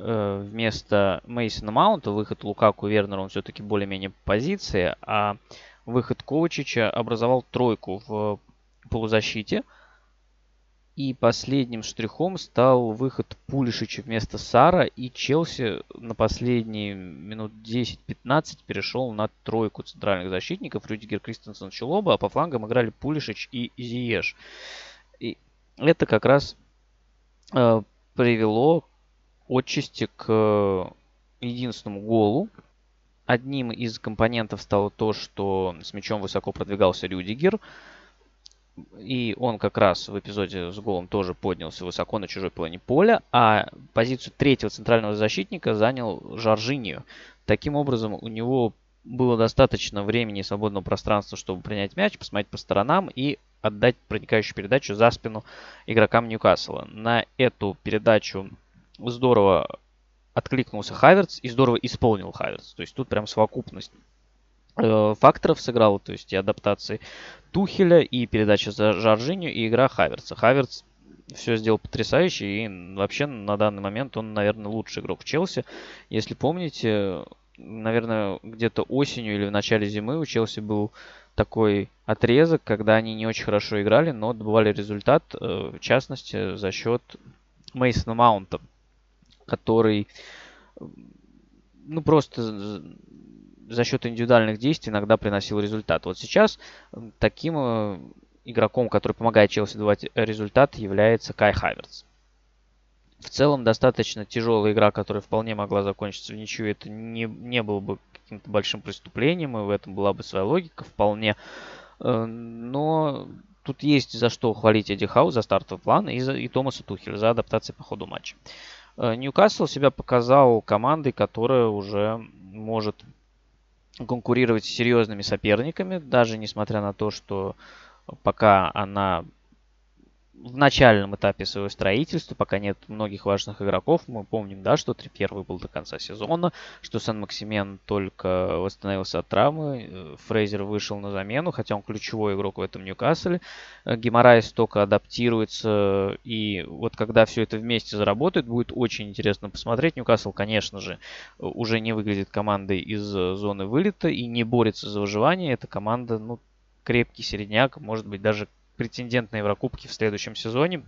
Э, вместо Мейсона Маунта выход Лукаку Вернера, он все-таки более-менее позиции, а выход Ковачича образовал тройку в полузащите. И последним штрихом стал выход Пулишича вместо Сара. И Челси на последние минут 10-15 перешел на тройку центральных защитников. Рюдигер, Кристенсен, Челоба. А по флангам играли Пулишич и Зиеш. И это как раз э, привело отчасти к единственному голу. Одним из компонентов стало то, что с мячом высоко продвигался Рюдигер. И он как раз в эпизоде с голом тоже поднялся высоко на чужой половине поля, а позицию третьего центрального защитника занял Жоржинью. Таким образом, у него было достаточно времени и свободного пространства, чтобы принять мяч, посмотреть по сторонам и отдать проникающую передачу за спину игрокам Ньюкасла. На эту передачу здорово откликнулся Хаверц и здорово исполнил Хаверц. То есть тут прям совокупность факторов сыграла, то есть и адаптации Тухеля, и передача за Жоржиню, и игра Хаверца. Хаверц все сделал потрясающе, и вообще на данный момент он, наверное, лучший игрок в Челси. Если помните, наверное, где-то осенью или в начале зимы у Челси был такой отрезок, когда они не очень хорошо играли, но добывали результат, э, в частности, за счет Мейсона Маунта, который ну просто за счет индивидуальных действий иногда приносил результат. Вот сейчас таким э, игроком, который помогает Челси давать результат, является Кай Хаверс. В целом достаточно тяжелая игра, которая вполне могла закончиться в ничью. Это не, не было бы каким-то большим преступлением, и в этом была бы своя логика вполне. Э, но тут есть за что хвалить Эдди Хау за стартовый план и, за, и Томаса Тухеля за адаптацию по ходу матча. Э, Ньюкасл себя показал командой, которая уже может конкурировать с серьезными соперниками, даже несмотря на то, что пока она в начальном этапе своего строительства, пока нет многих важных игроков. Мы помним, да, что Трипьер был до конца сезона, что Сан-Максимен только восстановился от травмы, э, Фрейзер вышел на замену, хотя он ключевой игрок в этом Ньюкасселе. Э, Геморрайс только адаптируется, и вот когда все это вместе заработает, будет очень интересно посмотреть. Ньюкасл, конечно же, уже не выглядит командой из зоны вылета и не борется за выживание. Это команда, ну, крепкий середняк, может быть, даже претендент на Еврокубки в следующем сезоне.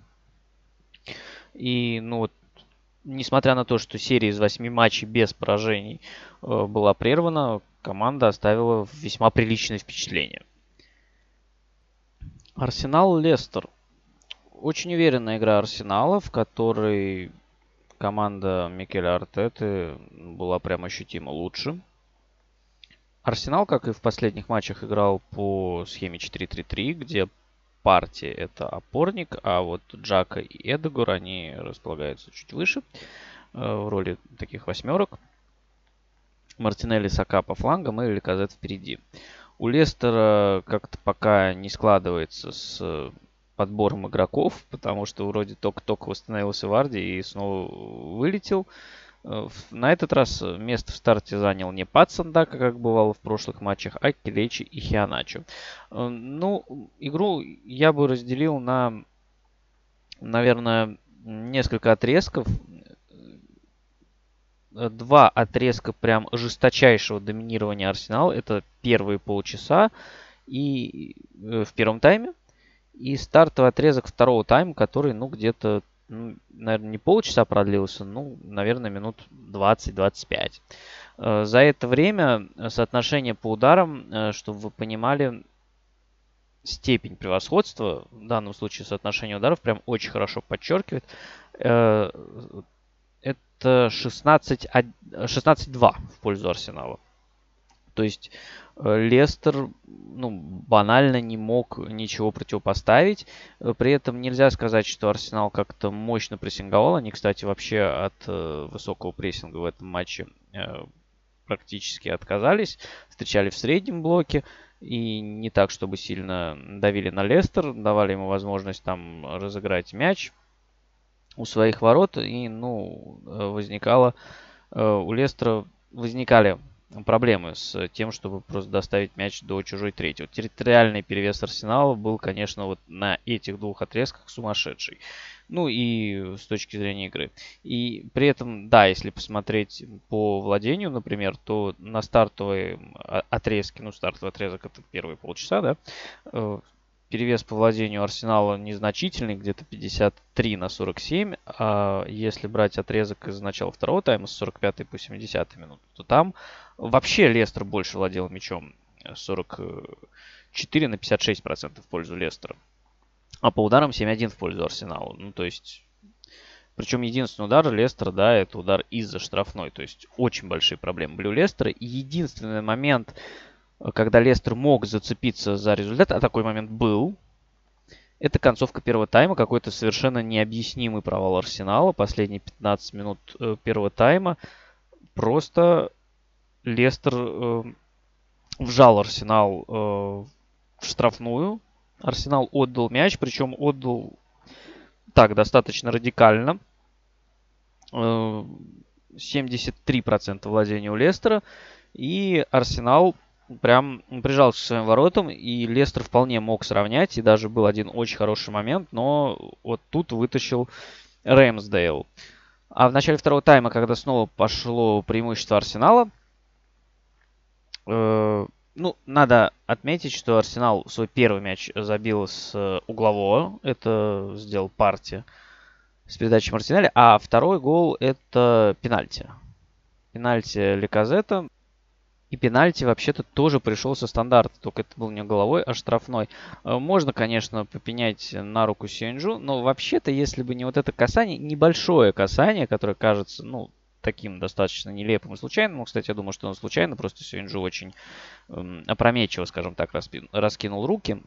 И, ну вот, несмотря на то, что серия из восьми матчей без поражений э, была прервана, команда оставила весьма приличное впечатление. Арсенал-Лестер. Очень уверенная игра Арсенала, в которой команда Микеля Артеты была прям ощутимо лучше. Арсенал, как и в последних матчах, играл по схеме 4-3-3, где партии это опорник, а вот Джака и Эдегор, они располагаются чуть выше э, в роли таких восьмерок. Мартинелли Сака по флангам и Ликазет впереди. У Лестера как-то пока не складывается с подбором игроков, потому что вроде только-только восстановился Варди и снова вылетел. Э, на этот раз место в старте занял не Патсандака, как бывало в прошлых матчах, а Келечи и Хианачо. Э, ну, игру я бы разделил на, наверное, несколько отрезков. Э, два отрезка прям жесточайшего доминирования Арсенала. Это первые полчаса и в первом тайме. И стартовый отрезок второго тайма, который, ну, где-то ну, наверное, не полчаса продлился, ну, наверное, минут 20-25. Э, за это время соотношение по ударам, э, чтобы вы понимали, степень превосходства, в данном случае соотношение ударов, прям очень хорошо подчеркивает. Э, это 16-2 в пользу Арсенала. То есть э, Лестер ну, банально не мог ничего противопоставить. Э, при этом нельзя сказать, что Арсенал как-то мощно прессинговал. Они, кстати, вообще от э, высокого прессинга в этом матче практически отказались. Встречали в среднем блоке. И не так, чтобы сильно давили на Лестер. Давали ему возможность там разыграть мяч у своих ворот. И, ну, возникало... У Лестера возникали проблемы с тем, чтобы просто доставить мяч до чужой трети. Вот территориальный перевес Арсенала был, конечно, вот на этих двух отрезках сумасшедший. Ну и с точки зрения игры. И при этом, да, если посмотреть по владению, например, то на стартовые отрезки, ну стартовый отрезок это первые полчаса, да, э, перевес по владению Арсенала незначительный, где-то 53 на 47. А если брать отрезок из начала второго тайма с 45 по 70 минут, то там вообще Лестер больше владел мячом. 44 на 56% в пользу Лестера. А по ударам 7-1 в пользу Арсенала. Ну, то есть Причем единственный удар Лестера, да, это удар из-за штрафной. То есть очень большие проблемы были у Лестера. И единственный момент, когда Лестер мог зацепиться за результат, а такой момент был, это концовка первого тайма, какой-то совершенно необъяснимый провал Арсенала. Последние 15 минут э, первого тайма. Просто Лестер э, вжал Арсенал э, в штрафную. Арсенал отдал мяч, причем отдал так достаточно радикально. Э, 73% владения у Лестера. И Арсенал прям прижался к своим воротам, и Лестер вполне мог сравнять, и даже был один очень хороший момент, но вот тут вытащил Рэмсдейл. А в начале второго тайма, когда снова пошло преимущество Арсенала, ну, надо отметить, что Арсенал свой первый мяч забил с углового, это сделал партия с передачей Мартинелли, а второй гол это пенальти. Пенальти Леказета. И пенальти вообще-то тоже пришел со стандарта, только это был не головой, а штрафной. Э, можно, конечно, попенять на руку Сюэнджу, но вообще-то, если бы не вот это касание, небольшое касание, которое кажется, ну, таким достаточно нелепым и случайным. Ну, кстати, я думаю, что он случайно, просто Сюэнджу очень эм, опрометчиво, скажем так, раскинул руки.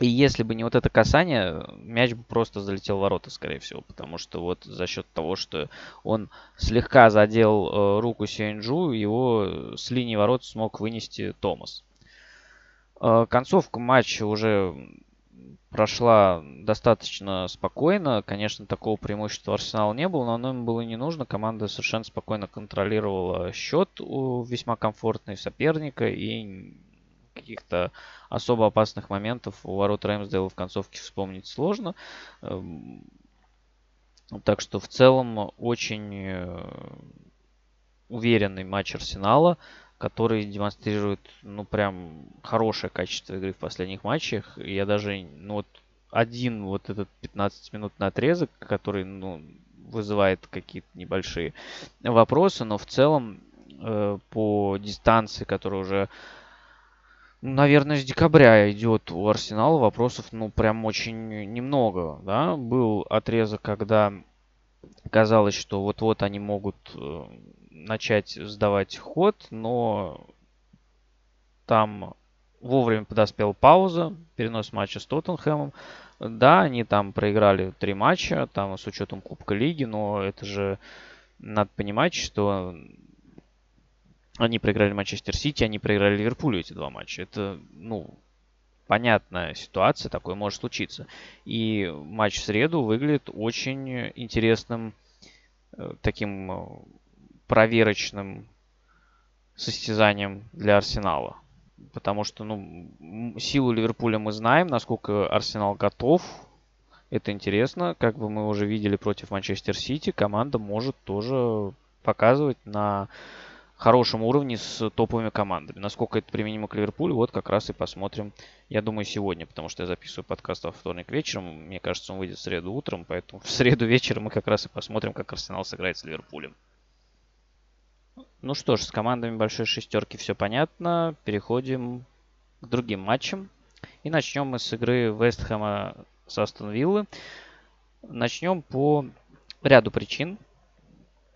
И если бы не вот это касание, мяч бы просто залетел в ворота, скорее всего. Потому что вот за счет того, что он слегка задел э, руку Сюэнджу, его с линии ворот смог вынести Томас. Э, концовка матча уже прошла достаточно спокойно. Конечно, такого преимущества Арсенала не было, но оно им было не нужно. Команда совершенно спокойно контролировала счет у весьма комфортной соперника и каких-то особо опасных моментов у ворот Рэмсдейла в концовке вспомнить сложно. Эм, так что в целом очень э, уверенный матч Арсенала, который демонстрирует, ну, прям хорошее качество игры в последних матчах. Я даже, ну, вот один вот этот 15-минутный отрезок, который, ну, вызывает какие-то небольшие вопросы, но в целом э, по дистанции, которая уже наверное, с декабря идет у Арсенала вопросов, ну, прям очень немного, да. Был отрезок, когда казалось, что вот-вот они могут э, начать сдавать ход, но там вовремя подоспела пауза, перенос матча с Тоттенхэмом. Да, они там проиграли три матча, там с учетом Кубка Лиги, но это же надо понимать, что они проиграли Манчестер Сити, они проиграли Ливерпулю эти два матча. Это, ну, понятная ситуация, такое может случиться. И матч в среду выглядит очень интересным, э, таким э, проверочным состязанием для Арсенала. Потому что, ну, силу Ливерпуля мы знаем, насколько Арсенал готов. Это интересно. Как бы мы уже видели против Манчестер Сити, команда может тоже показывать на хорошем уровне с топовыми командами. Насколько это применимо к Ливерпулю, вот как раз и посмотрим, я думаю, сегодня, потому что я записываю подкаст во вторник вечером. Мне кажется, он выйдет в среду утром, поэтому в среду вечером мы как раз и посмотрим, как Арсенал сыграет с Ливерпулем. Ну что ж, с командами большой шестерки все понятно. Переходим к другим матчам. И начнем мы с игры Вестхэма с Астон Виллы. Начнем по ряду причин.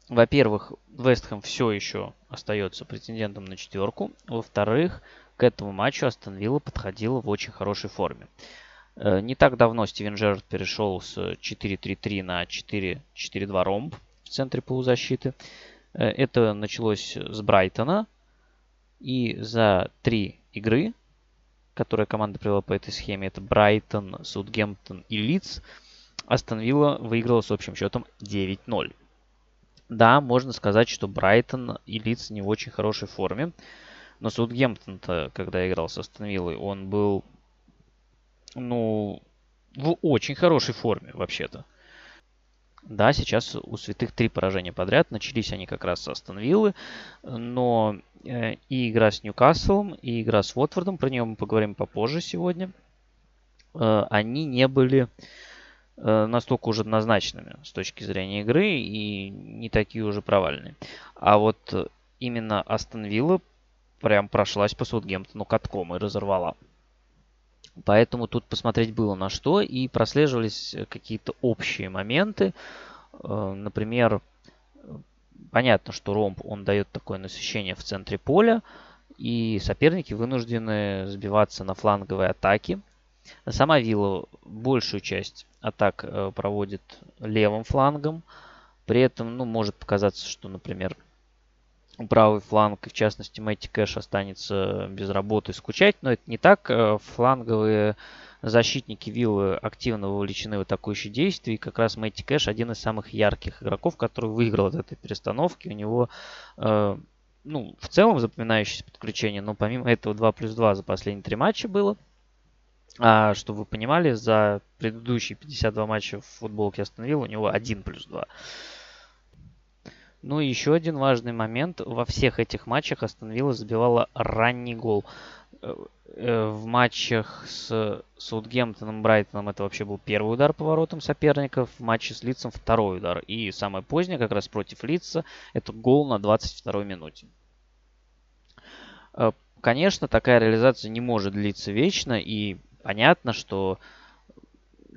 Во-первых, Вестхэм все еще остается претендентом на четверку. Во-вторых, к этому матчу Астон Вилла подходила в очень хорошей форме. Э, не так давно Стивен Джерард перешел с 4-3-3 на 4-4-2 ромб в центре полузащиты. Э, это началось с Брайтона. И за три игры, которые команда провела по этой схеме, это Брайтон, Саутгемптон и Лидс, Астон Вилла выиграла с общим счетом 9-0. Да, можно сказать, что Брайтон и Лидс не в очень хорошей форме. Но Саутгемптон-то, когда играл со Астонвиллой, он был, ну, в очень хорошей форме вообще-то. Да, сейчас у святых три поражения подряд. Начались они как раз с Астон Виллы. Но э, и игра с Ньюкаслом, и игра с Уотфордом, про нее мы поговорим попозже сегодня, э, они не были Э, настолько уже однозначными с точки зрения игры и не такие уже провальные. А вот именно Астон Вилла прям прошлась по Саутгемптону катком и разорвала. Поэтому тут посмотреть было на что и прослеживались какие-то общие моменты. Например, понятно, что ромб, он дает такое насыщение в центре поля, и соперники вынуждены сбиваться на фланговые атаки. Сама Вилла большую часть атак э, проводит левым флангом. При этом, ну, может показаться, что, например, правый фланг, в частности, Мэтти Кэш останется без работы скучать, но это не так. Э, фланговые защитники Виллы активно вовлечены в атакующие действия. И как раз Мэтти Кэш один из самых ярких игроков, который выиграл от этой перестановки. У него, э, ну, в целом запоминающееся подключение, но помимо этого 2 плюс 2 за последние три матча было. А, чтобы вы понимали, за предыдущие 52 матча в футболке Астон Вилла у него 1 плюс 2. Ну и еще один важный момент. Во всех этих матчах Астон Вилла забивала ранний гол. Э, э, в матчах с Саутгемптоном, Брайтоном это вообще был первый удар по воротам соперников. В матче с Лицом второй удар. И самое позднее, как раз против Лица, это гол на 22 минуте. Э, конечно, такая реализация не может длиться вечно. И понятно, что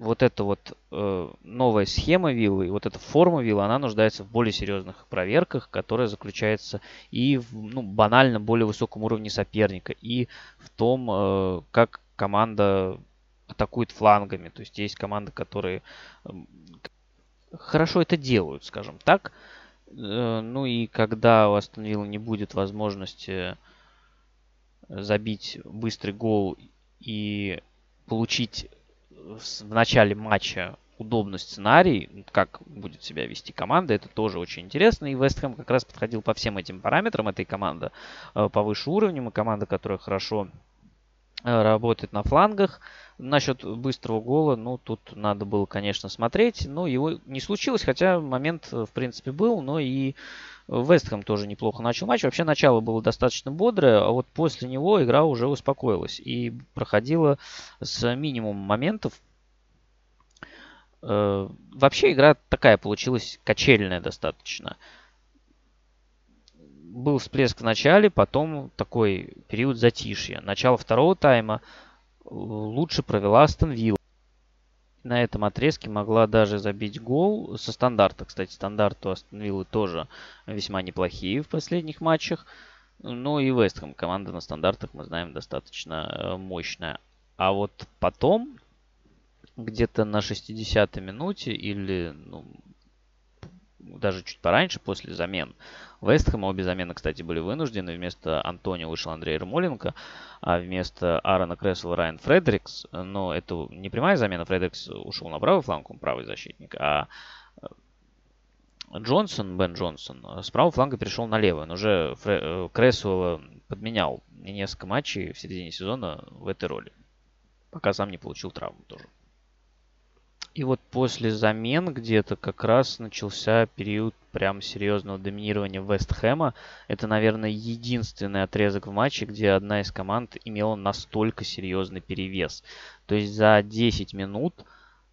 вот эта вот э, новая схема виллы, вот эта форма виллы, она нуждается в более серьезных проверках, которая заключается и в ну, банально более высоком уровне соперника, и в том, э, как команда атакует флангами. То есть есть команды, которые э, хорошо это делают, скажем так. Э, ну и когда у Астон Вилла не будет возможности забить быстрый гол и получить в начале матча удобный сценарий, как будет себя вести команда, это тоже очень интересно. И Вестхэм как раз подходил по всем этим параметрам. Этой команда э, повыше уровнем, и команда, которая хорошо работает на флангах. Насчет быстрого гола, ну, тут надо было, конечно, смотреть. Но его не случилось, хотя момент, э, в принципе, был. Но и Вестхэм тоже неплохо начал матч. Вообще начало было достаточно бодрое, а вот после него игра уже успокоилась и проходила с минимумом моментов. Э, вообще игра такая получилась качельная достаточно. Был всплеск в начале, потом такой период затишья. Начало второго тайма лучше провела Астон Вилла на этом отрезке могла даже забить гол со стандарта. Кстати, стандарт у Астон Виллы тоже весьма неплохие в последних матчах. Ну и Вестхэм, команда на стандартах, мы знаем, достаточно э, мощная. А вот потом, где-то на 60-й минуте или ну, даже чуть пораньше, после замен, Вестхэма. Обе замены, кстати, были вынуждены. Вместо Антонио вышел Андрей Ермоленко, а вместо Аарона Крессела Райан Фредерикс. Но это не прямая замена. Фредерикс ушел на правый фланг, он правый защитник. А э, Джонсон, Бен Джонсон, с правого фланга перешел на левый. Он уже Фре- э, Крессуэлла подменял несколько матчей в середине сезона в этой роли. Пока сам не получил травму тоже. И вот после замен где-то как раз начался период прям серьезного доминирования Вестхэма. Это, наверное, единственный отрезок в матче, где одна из команд имела настолько серьезный перевес. То есть за 10 минут,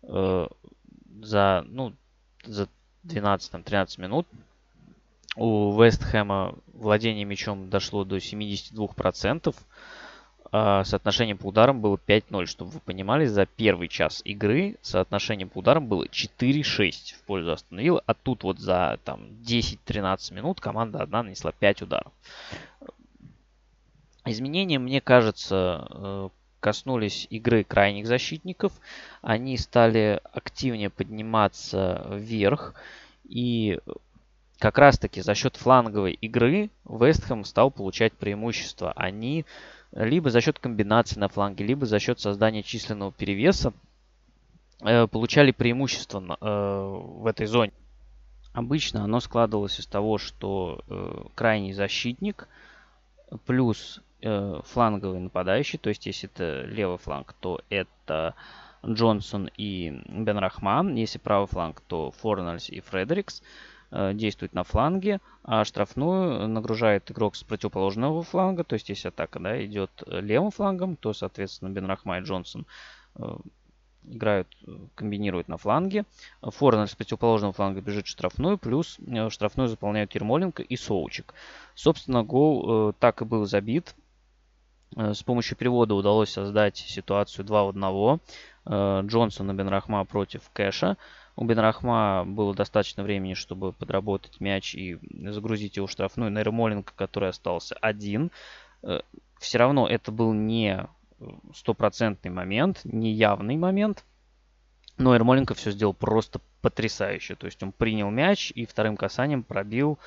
э, за, ну, за 12-13 минут у Вестхэма владение мячом дошло до 72%. А, соотношение по ударам было 5-0, чтобы вы понимали, за первый час игры соотношение по ударам было 4-6 в пользу Астон а тут вот за там 10-13 минут команда одна нанесла 5 ударов. Изменения, мне кажется, э, коснулись игры крайних защитников. Они стали активнее подниматься вверх. И как раз таки за счет фланговой игры Вестхэм стал получать преимущество. Они либо за счет комбинации на фланге, либо за счет создания численного перевеса э, получали преимущество э, в этой зоне. Обычно оно складывалось из того, что э, крайний защитник плюс фланговый нападающий, то есть если это левый фланг, то это Джонсон и Бен Рахман, если правый фланг, то Форнальс и Фредерикс. Э, действует на фланге, а штрафную нагружает игрок с противоположного фланга. То есть, если атака да, идет левым флангом, то, соответственно, Бенрахма и Джонсон э, играют, комбинируют на фланге. Форнер с противоположного фланга бежит в штрафную, плюс э, штрафную заполняют Ермоленко и Соучик. Собственно, гол так и был забит. С помощью перевода удалось создать ситуацию 2 в 1. э, Джонсона Бенрахма против Кэша. У Бенрахма было достаточно времени, чтобы подработать мяч и загрузить его в штрафную на Ермоленко, который остался один. Э, все равно это был не стопроцентный момент, не явный момент. Но Ермоленко все сделал просто потрясающе. То есть он принял мяч и вторым касанием пробил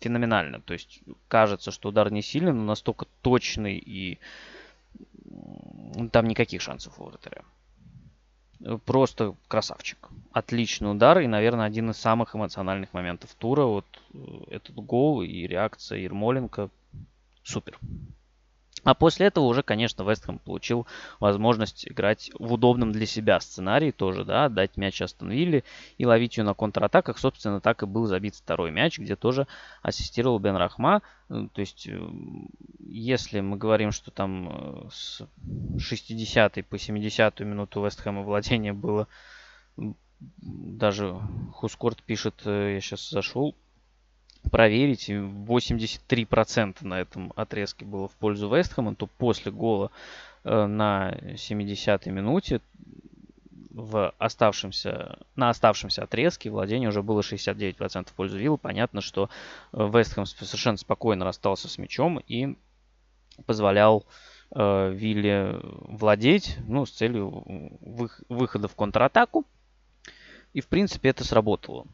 феноменально. То есть кажется, что удар не сильный, но настолько точный и там никаких шансов у вратаря. Просто красавчик. Отличный удар и, наверное, один из самых эмоциональных моментов тура. Вот э, этот гол и реакция Ермоленко. Супер. А после этого уже, конечно, Вестхэм получил возможность играть в удобном для себя сценарии тоже, да, дать мяч Астон Вилле и ловить ее на контратаках. Собственно, так и был забит второй мяч, где тоже ассистировал Бен Рахма. Э, то есть, э, если мы говорим, что там э, с 60 по 70 минуту Вестхэма владение было даже Хускорт пишет, я сейчас зашел, проверить. 83% на этом отрезке было в пользу Вестхэма, то после гола э, на 70-й минуте в оставшемся, на оставшемся отрезке владение уже было 69% в пользу Вилла. Понятно, что э, Вестхэм совершенно спокойно расстался с мячом и позволял э, Вилле владеть ну, с целью выхода в контратаку. И, в принципе, это сработало.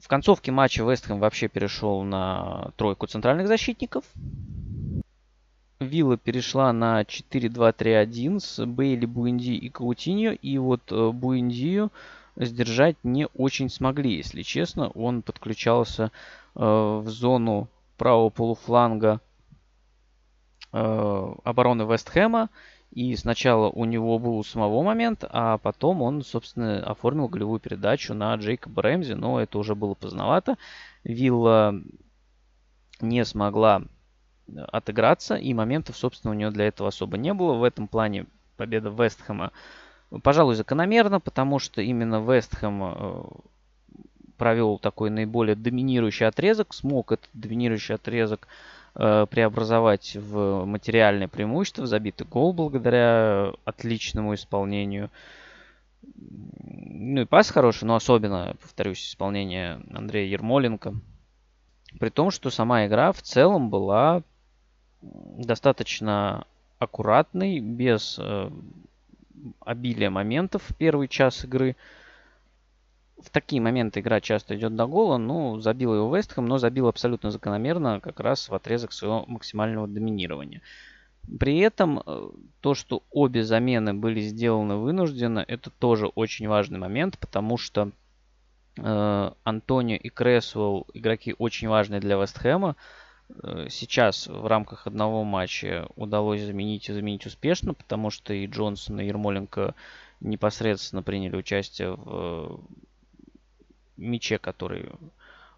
В концовке матча Вестхэм вообще перешел на тройку центральных защитников. Вилла перешла на 4-2-3-1 с Бейли, Буэнди и Каутиньо. И вот э, Буэндию сдержать не очень смогли, если честно. Он подключался э, в зону правого полуфланга э, обороны Вестхэма. И сначала у него был самого момент, а потом он, собственно, оформил голевую передачу на Джейкоба Рэмзи, но это уже было поздновато. Вилла не смогла отыграться, и моментов, собственно, у нее для этого особо не было. В этом плане победа Вестхэма, пожалуй, закономерна, потому что именно Вестхэм э, провел такой наиболее доминирующий отрезок, смог этот доминирующий отрезок преобразовать в материальное преимущество, забитый гол благодаря отличному исполнению. Ну и пас хороший, но особенно, повторюсь, исполнение Андрея Ермоленко. При том, что сама игра в целом была достаточно аккуратной, без э, обилия моментов в первый час игры в такие моменты игра часто идет до гола. Ну, забил его Вестхэм, но забил абсолютно закономерно как раз в отрезок своего максимального доминирования. При этом э, то, что обе замены были сделаны вынужденно, это тоже очень важный момент, потому что э, Антонио и Кресвелл игроки очень важные для Вестхэма. Э, сейчас в рамках одного матча удалось заменить и заменить успешно, потому что и Джонсон, и Ермоленко непосредственно приняли участие в мяче, который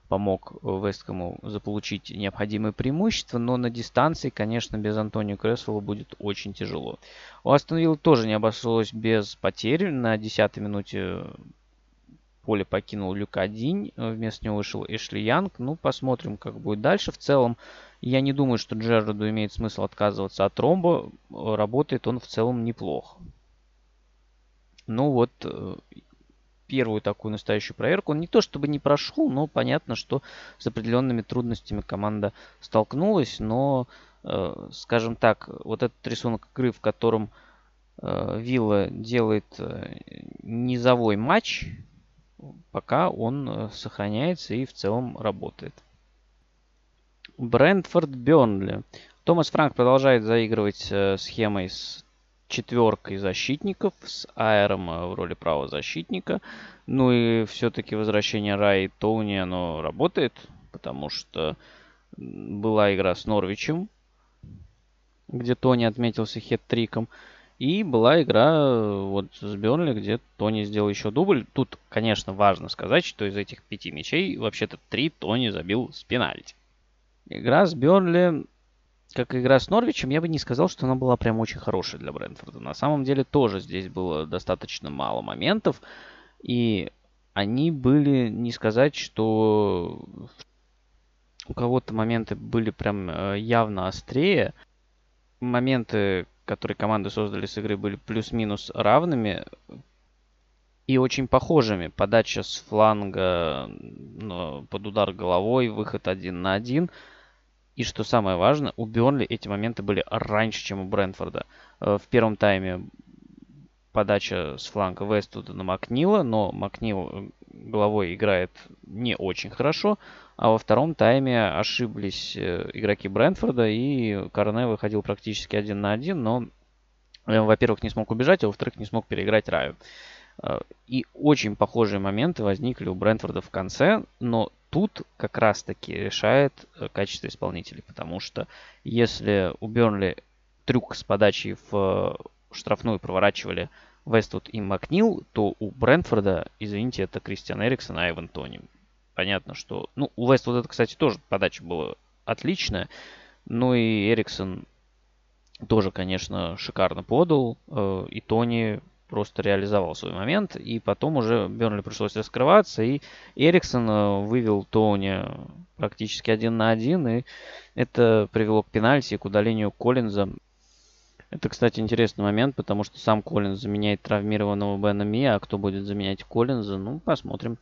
помог Весткому заполучить необходимые преимущества, но на дистанции, конечно, без Антонио Кресвелла будет очень тяжело. У Астон Вилла тоже не обошлось без потерь. На 10 минуте поле покинул Люка Динь, вместо него вышел Эшли Янг. Ну, посмотрим, как будет дальше. В целом, я не думаю, что Джерарду имеет смысл отказываться от ромба. Работает он в целом неплохо. Ну вот, э, первую такую настоящую проверку. Он не то чтобы не прошел, но понятно, что с определенными трудностями команда столкнулась. Но, э, скажем так, вот этот рисунок игры, в котором э, Вилла делает э, низовой матч, пока он э, сохраняется и в целом работает. Брентфорд Бернли. Томас Франк продолжает заигрывать э, схемой с четверкой защитников с Айром э, в роли правозащитника. Ну и все-таки возвращение Рай и Тоуни, оно работает, потому что была игра с Норвичем, где Тони отметился хет-триком. И была игра э, вот с Бернли, где Тони сделал еще дубль. Тут, конечно, важно сказать, что из этих пяти мячей вообще-то три Тони забил с пенальти. Игра с Бернли как игра с Норвичем, я бы не сказал, что она была прям очень хорошая для Брэнфорда. На самом деле тоже здесь было достаточно мало моментов. И они были, не сказать, что у кого-то моменты были прям э, явно острее. Моменты, которые команды создали с игры, были плюс-минус равными и очень похожими. Подача с фланга под удар головой, выход один на один. И что самое важное, у Бернли эти моменты были раньше, чем у Брэнфорда. Э, в первом тайме подача с фланга Вестуда на Макнила, но Макнил э, головой играет не очень хорошо. А во втором тайме ошиблись э, игроки Брэнфорда, и Корне выходил практически один на один, но, во-первых, не смог убежать, а во-вторых, не смог переиграть Раю. И очень похожие моменты возникли у Брэнфорда в конце, но тут как раз-таки решает качество исполнителей, потому что если у Бернли трюк с подачей в штрафную проворачивали Вествуд и Макнил, то у Брэнфорда, извините, это Кристиан Эриксон и Айван Тони понятно, что... Ну, у Вест вот это, кстати, тоже подача была отличная. Ну и Эриксон тоже, конечно, шикарно подал. Э, и Тони просто реализовал свой момент. И потом уже Бернли пришлось раскрываться. И Эриксон э, вывел Тони практически один на один. И это привело к пенальти, к удалению Коллинза. Это, кстати, интересный момент, потому что сам Коллинз заменяет травмированного Бена Ми, а кто будет заменять Коллинза, ну, посмотрим.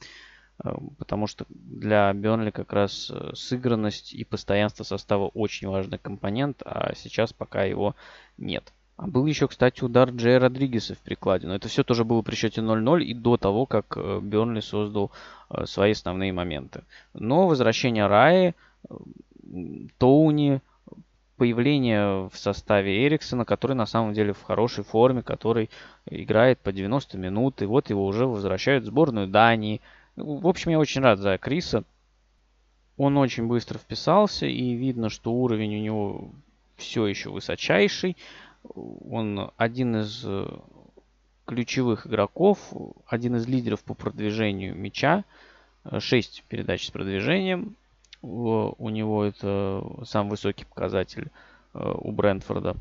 Э, потому что для Бернли как раз э, сыгранность и постоянство состава очень важный компонент, а сейчас пока его нет. А был еще, кстати, удар Джея Родригеса в прикладе. Но это все тоже было при счете 0-0 и до того, как э, Бернли создал свои основные моменты. Но возвращение Раи, Тоуни, появление в составе Эриксона, который на самом деле в хорошей форме, который играет по 90 минут. И вот его уже возвращают в сборную Дании – в общем, я очень рад за Криса. Он очень быстро вписался, и видно, что уровень у него все еще высочайший. Он один из э, ключевых игроков, один из лидеров по продвижению мяча. 6 передач с продвижением. У него это самый высокий показатель э, у Брентфорда.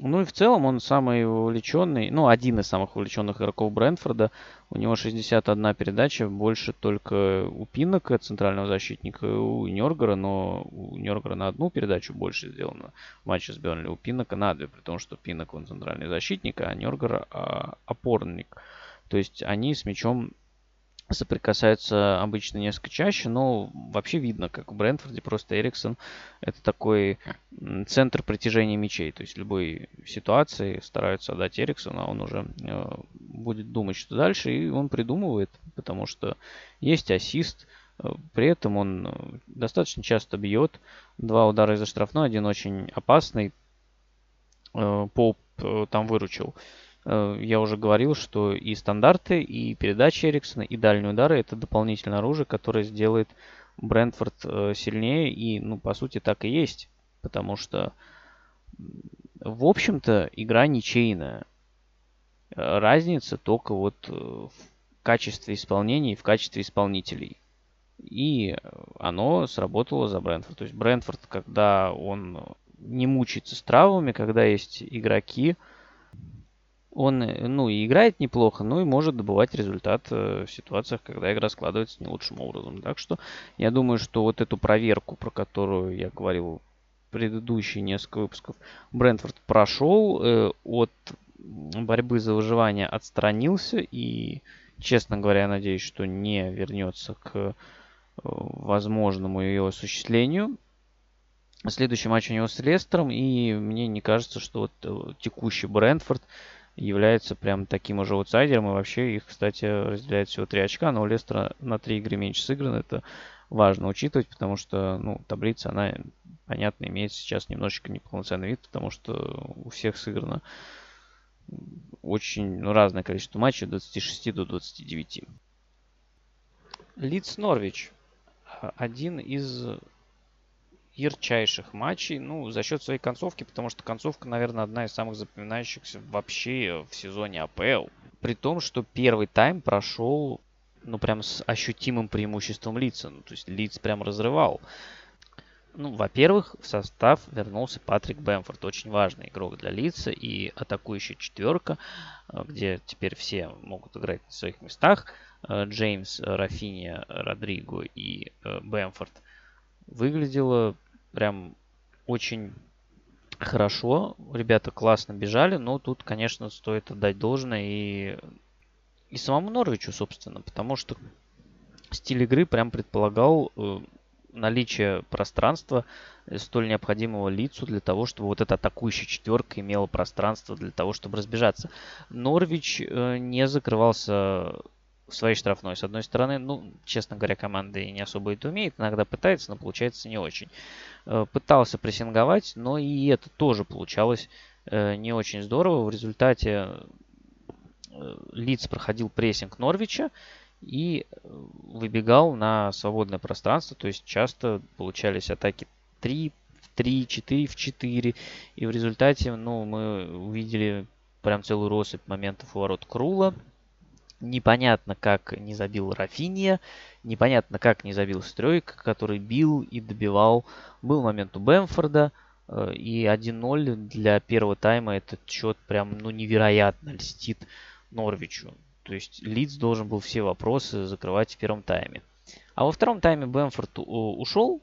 Ну и в целом он самый увлеченный, ну один из самых увлеченных игроков Брэнфорда. У него 61 передача, больше только у Пинока, центрального защитника, и у Нергора, но у Нергора на одну передачу больше сделано в матче с Бернли, у Пинока на две, при том, что Пинок он центральный защитник, а Нергор а, опорник. То есть они с мячом соприкасаются обычно несколько чаще, но вообще видно, как в Брэнфорде просто Эриксон это такой центр притяжения мячей. То есть в любой ситуации стараются отдать Эриксону, а он уже э, будет думать, что дальше, и он придумывает, потому что есть ассист, э, при этом он э, достаточно часто бьет. Два удара из-за штрафной, один очень опасный. Поп там выручил. Э, я уже говорил, что и стандарты, и передачи Эриксона, и дальние удары это дополнительное оружие, которое сделает Брентфорд э, сильнее. И, ну, по сути, так и есть. Потому что, в общем-то, игра ничейная. Разница только вот э, в качестве исполнения и в качестве исполнителей. И оно сработало за Брентфорд. То есть Брентфорд, когда он не мучается с травмами, когда есть игроки, он, э, ну, и играет неплохо, но и может добывать результат э, в ситуациях, когда игра складывается не лучшим образом. Так что я думаю, что вот эту проверку, про которую я говорил предыдущие несколько выпусков, Брентфорд прошел, э, от борьбы за выживание отстранился и, честно говоря, я надеюсь, что не вернется к возможному ее осуществлению. Следующий матч у него с Лестером, и мне не кажется, что вот текущий Брентфорд является прям таким уже аутсайдером. И вообще их, кстати, разделяет всего 3 очка, но у Лестера на 3 игры меньше сыграно. Это важно учитывать, потому что ну, таблица, она, понятно, имеет сейчас немножечко неполноценный вид, потому что у всех сыграно очень ну, разное количество матчей, от 26 до 29. Лидс Норвич. Один из ярчайших матчей, ну, за счет своей концовки, потому что концовка, наверное, одна из самых запоминающихся вообще в сезоне АПЛ. При том, что первый тайм прошел, ну, прям с ощутимым преимуществом Лица. Ну, то есть Лиц прям разрывал. Ну, во-первых, в состав вернулся Патрик Бэмфорд, очень важный игрок для Лица и атакующая четверка, э, где теперь все могут играть на своих местах. Э, Джеймс, Рафиния, Родриго и э, Бэмфорд выглядело прям очень хорошо, ребята классно бежали, но тут, конечно, стоит отдать должное и, и самому Норвичу, собственно, потому что стиль игры прям предполагал э, наличие пространства, э, столь необходимого лицу для того, чтобы вот эта атакующая четверка имела пространство для того, чтобы разбежаться. Норвич э, не закрывался в своей штрафной. С одной стороны, ну, честно говоря, команда и не особо это умеет. Иногда пытается, но получается не очень. Э, пытался прессинговать, но и это тоже получалось э, не очень здорово. В результате э, Лиц проходил прессинг Норвича и выбегал на свободное пространство. То есть часто получались атаки 3 в 3, 4 в 4. И в результате ну, мы увидели прям целую россыпь моментов у ворот Крула. Непонятно, как не забил Рафиния, непонятно, как не забил Стройка, который бил и добивал. Был момент у Бэмфорда, э, и 1-0 для первого тайма этот счет прям ну, невероятно льстит Норвичу. То есть Лидс должен был все вопросы закрывать в первом тайме. А во втором тайме Бэмфорд ушел,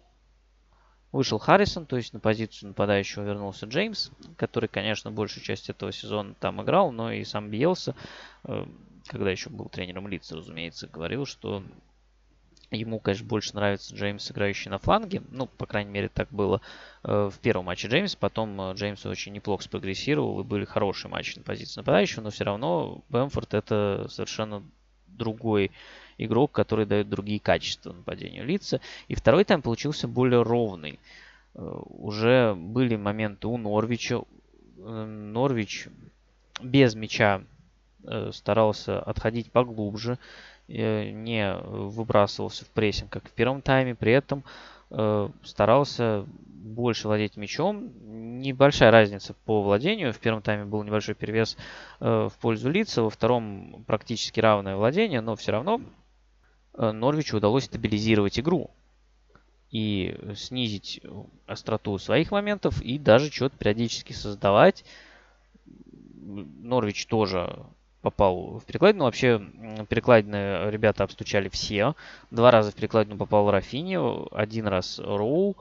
вышел Харрисон, то есть на позицию нападающего вернулся Джеймс, который, конечно, большую часть этого сезона там играл, но и сам Биелса э, когда еще был тренером лица, разумеется, говорил, что ему, конечно, больше нравится Джеймс, играющий на фланге. Ну, по крайней мере, так было э, в первом матче Джеймс. Потом э, Джеймс очень неплохо спрогрессировал, и были хорошие матчи на позиции нападающего, но все равно Бэмфорд это совершенно другой игрок, который дает другие качества нападению лица. И второй тайм получился более ровный. Э, уже были моменты у Норвича. Норвич без мяча старался отходить поглубже, э, не выбрасывался в прессинг, как в первом тайме, при этом э, старался больше владеть мячом. Небольшая разница по владению. В первом тайме был небольшой перевес в пользу лица, во втором практически равное владение, но все равно Норвичу удалось стабилизировать игру и снизить остроту своих моментов и даже что-то периодически создавать. Норвич тоже попал в перекладину. Вообще, перекладины ребята обстучали все. Два раза в перекладину попал Рафини, один раз Роу.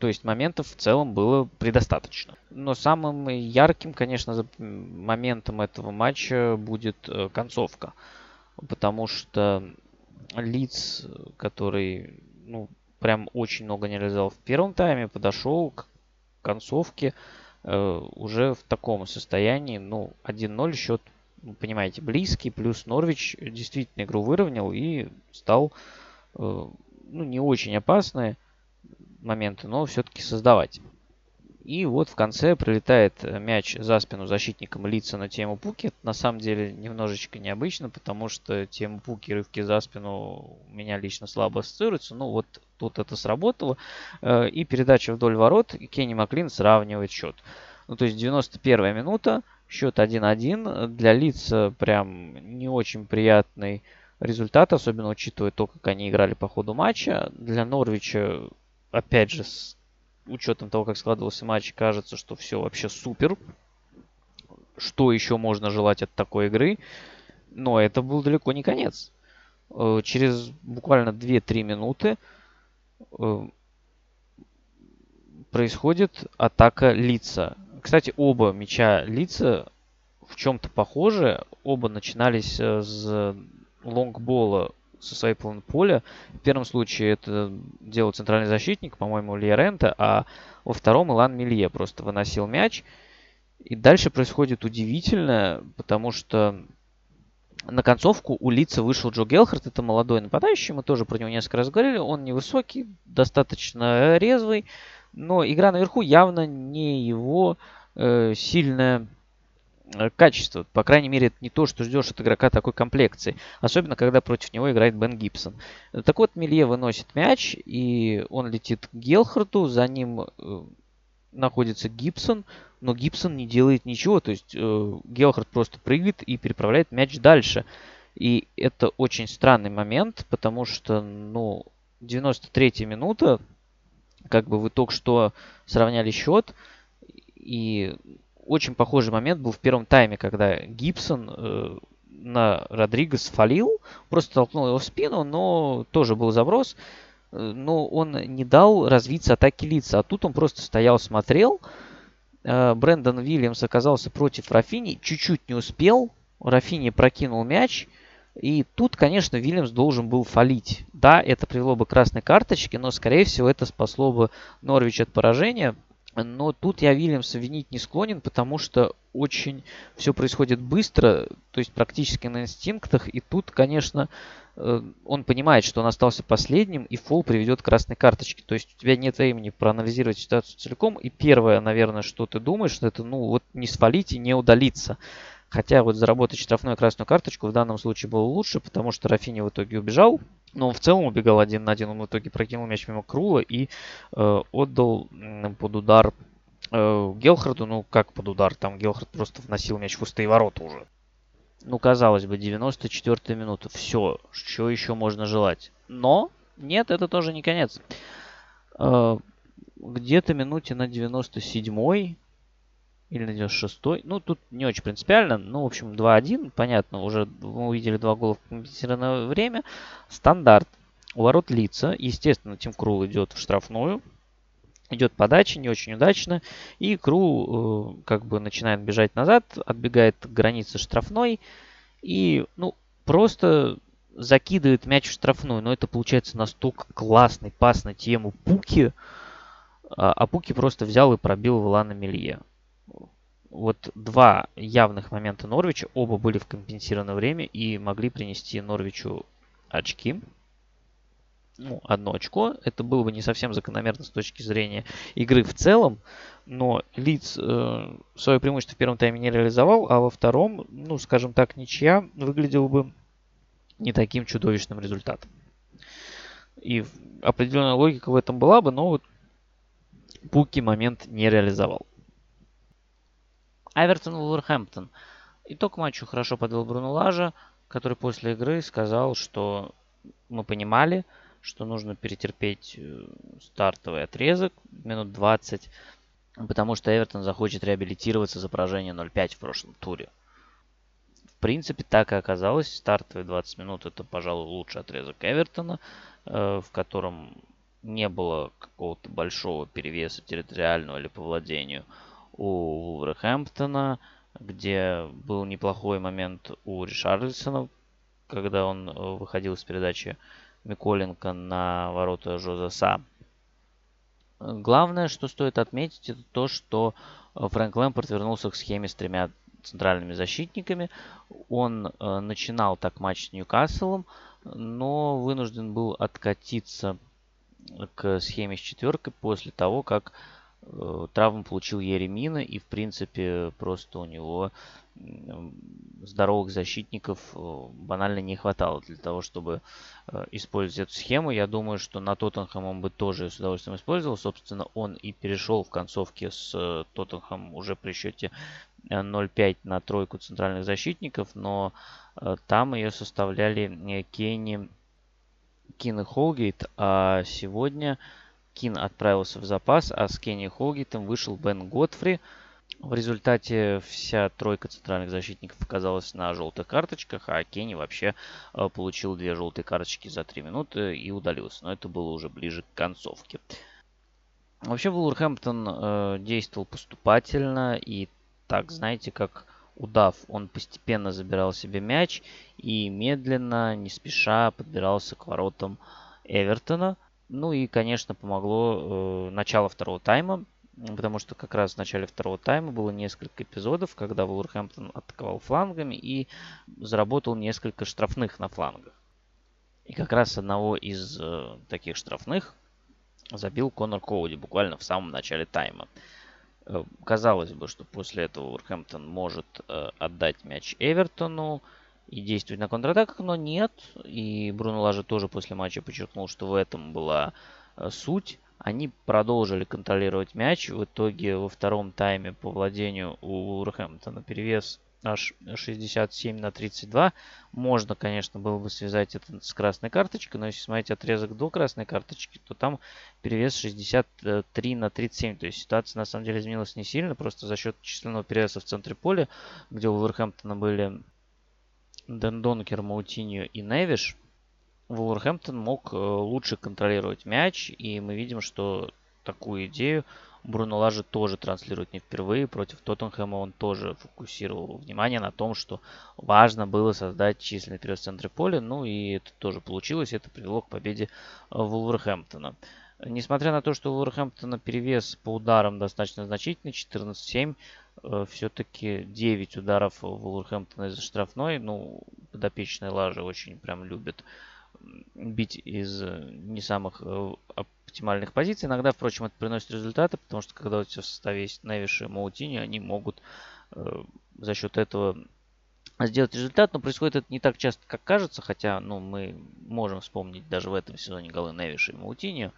То есть моментов в целом было предостаточно. Но самым ярким, конечно, моментом этого матча будет э, концовка. Потому что Лиц, который ну, прям очень много не реализовал в первом тайме, подошел к концовке уже в таком состоянии, ну, 1-0 счет, вы понимаете, близкий, плюс Норвич действительно игру выровнял и стал, э, ну, не очень опасные моменты, но все-таки создавать. И вот в конце прилетает мяч за спину защитникам лица на тему Пуки. Это на самом деле немножечко необычно, потому что тему Пуки рывки за спину у меня лично слабо ассоциируются. Ну вот тут это сработало. Э, и передача вдоль ворот. Кенни Маклин сравнивает счет. Ну то есть 91 минута. Счет 1-1. Для лица прям не очень приятный результат, особенно учитывая то, как они играли по ходу матча. Для Норвича, опять же, с учетом того, как складывался матч, кажется, что все вообще супер. Что еще можно желать от такой игры? Но это был далеко не конец. Э, через буквально 2-3 минуты э, происходит атака лица. Кстати, оба мяча лица в чем-то похожи. Оба начинались э, с лонгбола со своей половины поля. В первом случае это делал центральный защитник, по-моему, Лиерента, а во втором Илан Милье просто выносил мяч. И дальше происходит удивительное, потому что на концовку у лица вышел Джо Гелхард, это молодой нападающий, мы тоже про него несколько раз говорили, он невысокий, достаточно резвый, но игра наверху явно не его э, сильная Э, качество. По крайней мере, это не то, что ждешь от игрока такой комплекции. Особенно, когда против него играет Бен Гибсон. Так вот, Милье выносит мяч, и он летит к Гелхарту. За ним э, находится Гибсон, но Гибсон не делает ничего. То есть э, Гелхард просто прыгает и переправляет мяч дальше. И это очень странный момент, потому что, ну, 93-я минута, как бы вы только что сравняли счет, и очень похожий момент был в первом тайме, когда Гибсон э, на Родригес фалил, просто толкнул его в спину, но тоже был заброс. Но он не дал развиться атаке лица. А тут он просто стоял, смотрел. Брэндон Вильямс оказался против Рафини, чуть-чуть не успел. Рафини прокинул мяч. И тут, конечно, Вильямс должен был фалить. Да, это привело бы к красной карточке, но, скорее всего, это спасло бы Норвич от поражения. Но тут я Вильямса винить не склонен, потому что очень все происходит быстро, то есть практически на инстинктах. И тут, конечно, э, он понимает, что он остался последним, и фол приведет к красной карточке. То есть у тебя нет времени проанализировать ситуацию целиком. И первое, наверное, что ты думаешь, это ну вот не свалить и не удалиться. Хотя вот заработать штрафную красную карточку в данном случае было лучше, потому что Рафини в итоге убежал. Но он в целом убегал один на один. Он в итоге прокинул мяч мимо Крула и э, отдал под удар э, Гелхарду. Ну, как под удар? Там Гелхард просто вносил мяч в пустые ворота уже. Ну, казалось бы, 94-я минута. Все, что еще можно желать? Но, нет, это тоже не конец. Э, где-то минуте на 97-й или на 96-й. Ну, тут не очень принципиально. Ну, в общем, 2-1. Понятно, уже мы увидели два гола в компенсированное время. Стандарт. У ворот лица. Естественно, Тим Крул идет в штрафную. Идет подача, не очень удачно. И Крул э, как бы начинает бежать назад, отбегает к границе штрафной. И, ну, просто закидывает мяч в штрафную. Но это получается настолько классный пас на тему Пуки. А, а Пуки просто взял и пробил Влана Мелье вот два явных момента Норвича, оба были в компенсированное время и могли принести Норвичу очки. Ну, одно очко. Это было бы не совсем закономерно с точки зрения игры в целом, но Лиц э, свое преимущество в первом тайме не реализовал, а во втором, ну, скажем так, ничья выглядела бы не таким чудовищным результатом. И определенная логика в этом была бы, но вот Пуки момент не реализовал. Эвертон Вулверхэмптон. Итог матча хорошо подвел Бруно Лажа, который после игры сказал, что мы понимали, что нужно перетерпеть э, стартовый отрезок минут 20, потому что Эвертон захочет реабилитироваться за поражение 0-5 в прошлом туре. В принципе, так и оказалось. Стартовые 20 минут это, пожалуй, лучший отрезок Эвертона, э, в котором не было какого-то большого перевеса территориального или по владению – у Вулверхэмптона, где был неплохой момент у Ришарлисона, когда он э, выходил с передачи Миколенко на ворота Жозеса. Главное, что стоит отметить, это то, что Фрэнк Лэмпорт вернулся к схеме с тремя центральными защитниками. Он э, начинал так матч с Ньюкаслом, но вынужден был откатиться к схеме с четверкой после того, как травму получил Еремина, и, в принципе, просто у него здоровых защитников э, банально не хватало для того, чтобы э, использовать эту схему. Я думаю, что на Тоттенхэм он бы тоже с удовольствием использовал. Собственно, он и перешел в концовке с Тоттенхэм уже при счете 0-5 на тройку центральных защитников, но там ее составляли Кенни, Кин и Холгейт, а сегодня Кин отправился в запас, а с Кенни Холгитом вышел Бен Готфри. В результате вся тройка центральных защитников оказалась на желтых карточках, а Кенни вообще э, получил две желтые карточки за три минуты и удалился. Но это было уже ближе к концовке. Вообще Вулверхэмптон э, действовал поступательно и так, знаете, как удав, он постепенно забирал себе мяч и медленно, не спеша подбирался к воротам Эвертона – ну и, конечно, помогло э, начало второго тайма, потому что как раз в начале второго тайма было несколько эпизодов, когда Вулверхэмптон атаковал флангами и заработал несколько штрафных на флангах. И как раз одного из э, таких штрафных забил Конор Коуди буквально в самом начале тайма. Э, казалось бы, что после этого Вулверхэмптон может э, отдать мяч Эвертону, и действовать на контратаках, но нет. И Бруно Лажа тоже после матча подчеркнул, что в этом была э, суть. Они продолжили контролировать мяч. В итоге во втором тайме по владению у Урхэмптона перевес аж 67 на 32. Можно, конечно, было бы связать это с красной карточкой, но если смотреть отрезок до красной карточки, то там перевес 63 на 37. То есть ситуация на самом деле изменилась не сильно, просто за счет численного перевеса в центре поля, где у Вулверхэмптона были Дендонкер, Маутиньо и Невиш, Вулверхэмптон мог лучше контролировать мяч, и мы видим, что такую идею Бруно Лажи тоже транслирует не впервые. Против Тоттенхэма он тоже фокусировал внимание на том, что важно было создать численный период в центре поля. Ну и это тоже получилось. Это привело к победе Вулверхэмптона. Несмотря на то, что у Вулверхэмптона перевес по ударам достаточно значительный, 14-7, э, все-таки 9 ударов Вулверхэмптона из штрафной. Ну, подопечные Лажи очень прям любят бить из э, не самых э, оптимальных позиций. Иногда, впрочем, это приносит результаты, потому что когда у тебя в составе есть Невиш и Маутини, они могут э, за счет этого сделать результат, но происходит это не так часто, как кажется, хотя ну, мы можем вспомнить даже в этом сезоне голы Невиша и Маутини,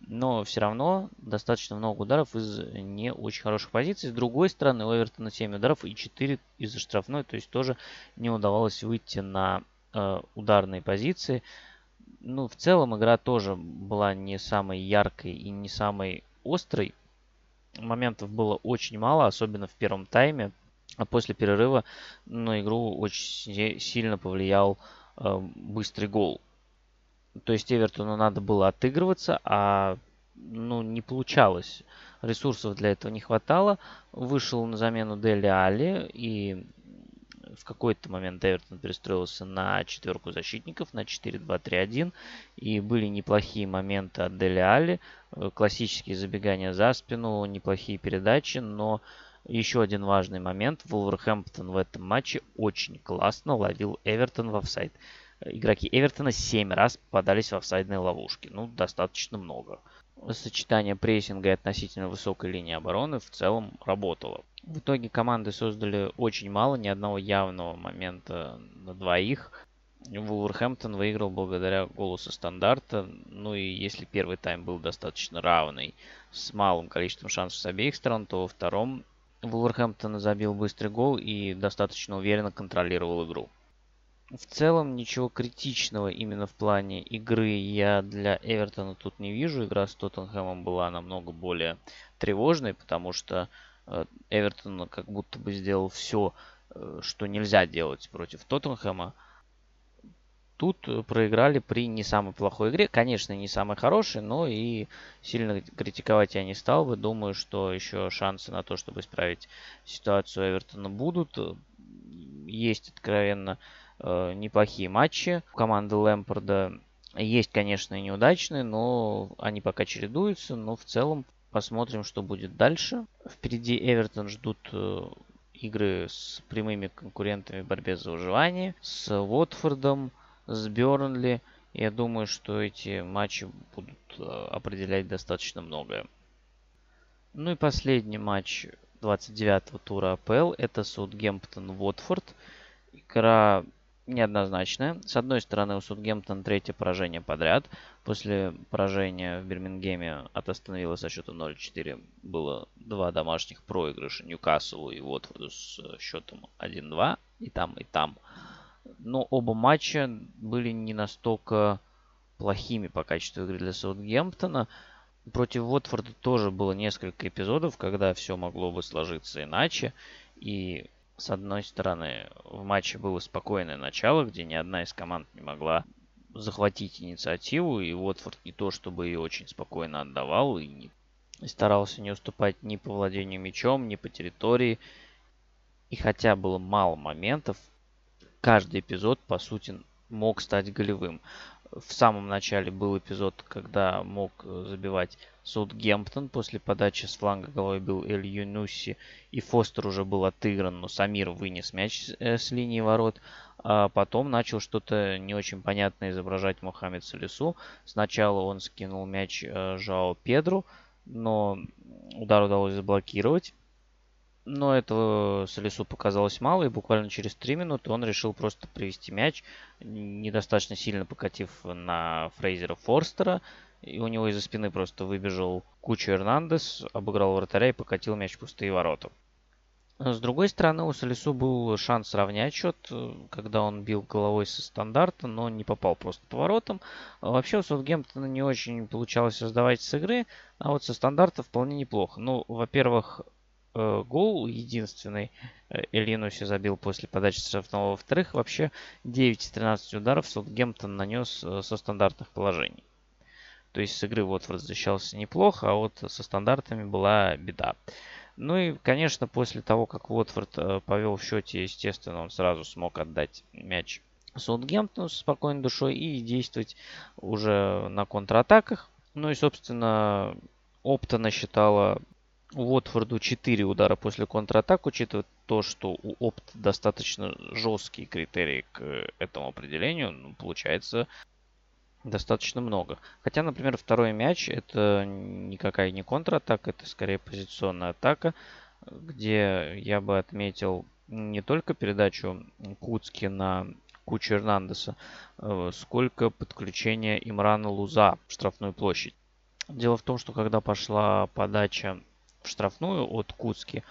но все равно достаточно много ударов из не очень хороших позиций. С другой стороны, у Эвертона 7 ударов и 4 из штрафной, то есть тоже не удавалось выйти на э, ударные позиции. Ну, в целом игра тоже была не самой яркой и не самой острой. Моментов было очень мало, особенно в первом тайме. А после перерыва на игру очень сильно повлиял э, быстрый гол. То есть Эвертону надо было отыгрываться, а ну, не получалось. Ресурсов для этого не хватало. Вышел на замену Дели Али и в какой-то момент Эвертон перестроился на четверку защитников, на 4-2-3-1. И были неплохие моменты от Дели Али, э, классические забегания за спину, неплохие передачи, но еще один важный момент. Вулверхэмптон в этом матче очень классно ловил Эвертон в офсайд. Игроки Эвертона 7 раз попадались в офсайдные ловушки. Ну, достаточно много. Сочетание прессинга и относительно высокой линии обороны в целом работало. В итоге команды создали очень мало, ни одного явного момента на двоих. Вулверхэмптон выиграл благодаря голу со стандарта. Ну и если первый тайм был достаточно равный, с малым количеством шансов с обеих сторон, то во втором Вулверхэмптон забил быстрый гол и достаточно уверенно контролировал игру. В целом ничего критичного именно в плане игры я для Эвертона тут не вижу. Игра с Тоттенхэмом была намного более тревожной, потому что Э, Эвертон как будто бы сделал все, э, что нельзя делать против Тоттенхэма. Тут э, проиграли при не самой плохой игре. Конечно, не самой хорошей, но и сильно критиковать я не стал бы. Думаю, что еще шансы на то, чтобы исправить ситуацию Эвертона будут. Есть откровенно неплохие матчи у команды Лэмпорда. Есть, конечно, и неудачные, но они пока чередуются. Но в целом Посмотрим, что будет дальше. Впереди Эвертон ждут э, игры с прямыми конкурентами в борьбе за выживание. С Уотфордом, с Бернли. Я думаю, что эти матчи будут э, определять достаточно многое. Ну и последний матч 29-го тура АПЛ. Это Саутгемптон-Уотфорд. Игра неоднозначная. С одной стороны, у Саутгемптон третье поражение подряд. После поражения в Бирмингеме от Астон Вилла со счетом 0-4 было два домашних проигрыша Ньюкаслу и Уотфорду с счетом 1-2. И там, и там. Но оба матча были не настолько плохими по качеству игры для Саутгемптона. Против Уотфорда тоже было несколько эпизодов, когда все могло бы сложиться иначе. И с одной стороны, в матче было спокойное начало, где ни одна из команд не могла захватить инициативу, и Уотфорд не то чтобы ее очень спокойно отдавал, и не старался не уступать ни по владению мячом, ни по территории. И хотя было мало моментов, каждый эпизод, по сути, мог стать голевым. В самом начале был эпизод, когда мог забивать Саутгемптон. После подачи с фланга головой был Эль Юнуси, и Фостер уже был отыгран, но Самир вынес мяч э, с линии ворот. А потом начал что-то не очень понятное изображать Мухаммед Салису. Сначала он скинул мяч э, Жао Педру, но удар удалось заблокировать. Но этого Салису показалось мало, и буквально через 3 минуты он решил просто привести мяч, недостаточно сильно покатив на Фрейзера Форстера. И у него из-за спины просто выбежал Кучу Эрнандес, обыграл вратаря и покатил мяч в пустые ворота. С другой стороны, у Салису был шанс сравнять счет, э, когда он бил головой со стандарта, но не попал просто поворотом. А вообще у Саутгемптона не очень получалось создавать с игры, а вот со стандарта вполне неплохо. Ну, во-первых, э, гол единственный Элинуси забил после подачи штрафного. Во-вторых, вообще 9 из 13 ударов Саутгемптон нанес э, со стандартных положений. То есть с игры Уотфорд защищался неплохо, а вот со стандартами была беда. Ну и, конечно, после того, как Уотфорд э, повел в счете, естественно, он сразу смог отдать мяч Саутгемптону с спокойной душой и действовать уже на контратаках. Ну и, собственно, опта насчитала Уотфорду 4 удара после контратак, учитывая то, что у Опт достаточно жесткие критерии к этому определению, ну, получается достаточно много. Хотя, например, второй мяч это никакая не контратака, это скорее позиционная атака, где я бы отметил не только передачу Куцки на кучу Эрнандеса, э, сколько подключение Имрана Луза в штрафную площадь. Дело в том, что когда пошла подача в штрафную от Куцки,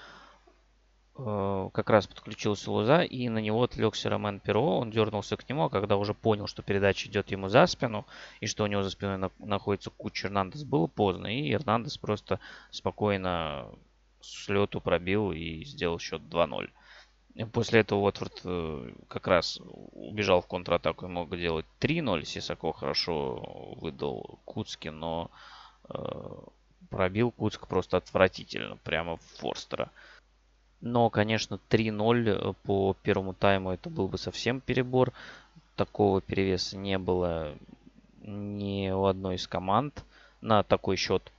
как раз подключился Луза, и на него отвлекся Ромен Перо. Он дернулся к нему, а когда уже понял, что передача идет ему за спину, и что у него за спиной на, находится куча Эрнандес, было поздно. И Эрнандес просто спокойно с лету пробил и сделал счет 2-0. После этого Уотфорд э, как раз убежал в контратаку и мог делать 3-0. Сисако хорошо выдал Куцки, но э, пробил Куцк просто отвратительно, прямо в Форстера. Но, конечно, 3-0 э, по первому тайму это был бы совсем перебор. Такого перевеса не было ни у одной из команд на такой счет.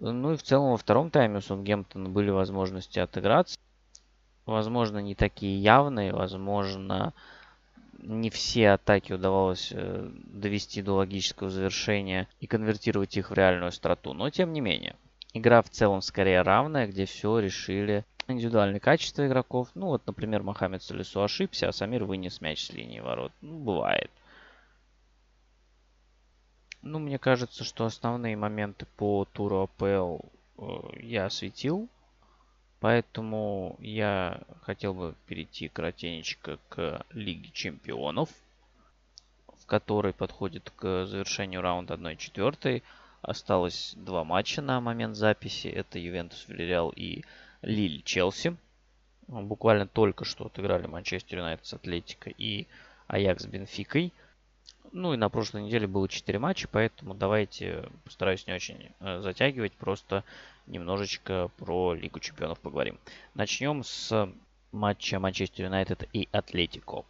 Ну и в целом во втором тайме у Сунгемптона были возможности отыграться. Возможно, не такие явные, возможно, не все атаки удавалось э, довести до логического завершения и конвертировать их в реальную остроту. Но тем не менее, игра в целом скорее равная, где все решили индивидуальные качества игроков. Ну вот, например, Мохаммед Салису ошибся, а Самир вынес мяч с линии ворот. Ну, бывает. Ну, мне кажется, что основные моменты по туру АПЛ э, я осветил. Поэтому я хотел бы перейти кратенечко к Лиге Чемпионов, в которой подходит к завершению раунда 1-4. Осталось два матча на момент записи. Это Ювентус Вильяреал и Лиль Челси. Буквально только что отыграли Манчестер Юнайтед с Атлетико и Аякс с Бенфикой. Ну и на прошлой неделе было 4 матча, поэтому давайте постараюсь не очень э, затягивать, просто немножечко про Лигу Чемпионов поговорим. Начнем с матча Манчестер Юнайтед и Атлетико.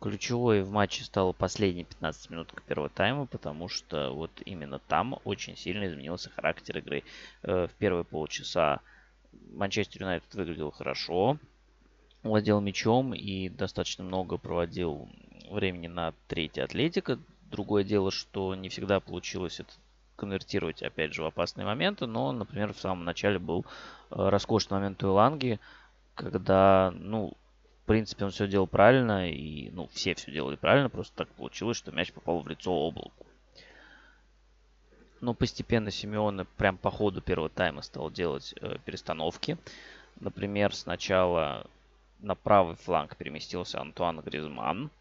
Ключевой в матче стало последние 15 минут первого тайма, потому что вот именно там очень сильно изменился характер игры. Э, в первые полчаса Манчестер Юнайтед выглядел хорошо, владел мячом и достаточно много проводил времени на третий Атлетика. Другое дело, что не всегда получилось это конвертировать, опять же, в опасные моменты. Но, например, в самом начале был э, роскошный момент у Иланги, когда, ну, в принципе, он все делал правильно, и, ну, все все делали правильно, просто так получилось, что мяч попал в лицо облаку. Но постепенно Симеоне прям по ходу первого тайма стал делать э, перестановки. Например, сначала на правый фланг переместился Антуан Гризман –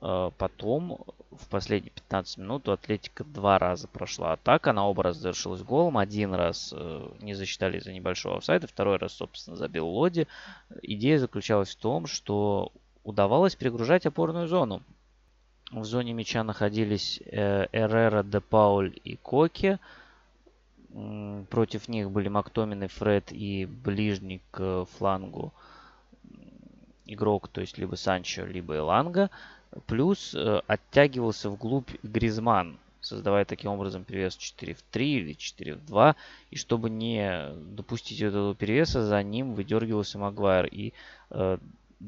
Э, потом в последние 15 минут у Атлетика два раза прошла атака. Она оба раза завершилась голом. Один раз э, не засчитали за небольшого офсайда, второй раз, собственно, забил Лоди. Идея заключалась в том, что удавалось перегружать опорную зону. В зоне мяча находились Эррера, Де Пауль и Коки. Против них были Мактомин Фред и ближний к флангу игрок, то есть либо Санчо, либо Эланга. Плюс э, оттягивался вглубь Гризман, создавая таким образом перевес 4 в 3 или 4 в 2. И чтобы не допустить этого перевеса, за ним выдергивался Магуайр. И, э,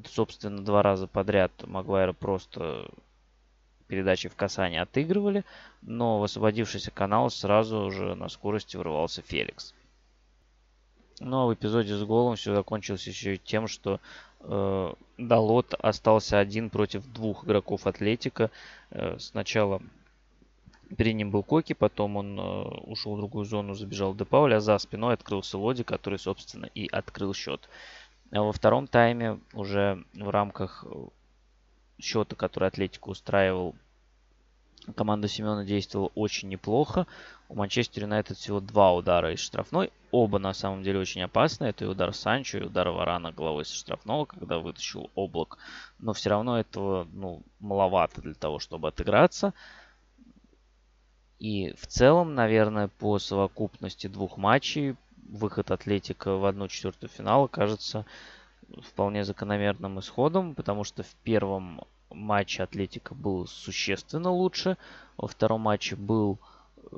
собственно, два раза подряд Магуайра просто передачи в касание отыгрывали, но в освободившийся канал сразу же на скорости врывался Феликс. Но в эпизоде с голом все закончилось еще и тем, что э, Далот остался один против двух игроков Атлетика. Э, сначала перед ним был Коки, потом он э, ушел в другую зону, забежал до Пауля, а за спиной открылся Лоди, который, собственно, и открыл счет. А во втором тайме уже в рамках счета, который Атлетику устраивал команда Семена действовала очень неплохо. У Манчестер Юнайтед всего два удара из штрафной. Оба на самом деле очень опасны. Это и удар Санчо, и удар Варана головой со штрафного, когда вытащил облак. Но все равно этого ну, маловато для того, чтобы отыграться. И в целом, наверное, по совокупности двух матчей выход Атлетика в одну четвертую финала кажется вполне закономерным исходом, потому что в первом матче Атлетика был существенно лучше, во втором матче был э,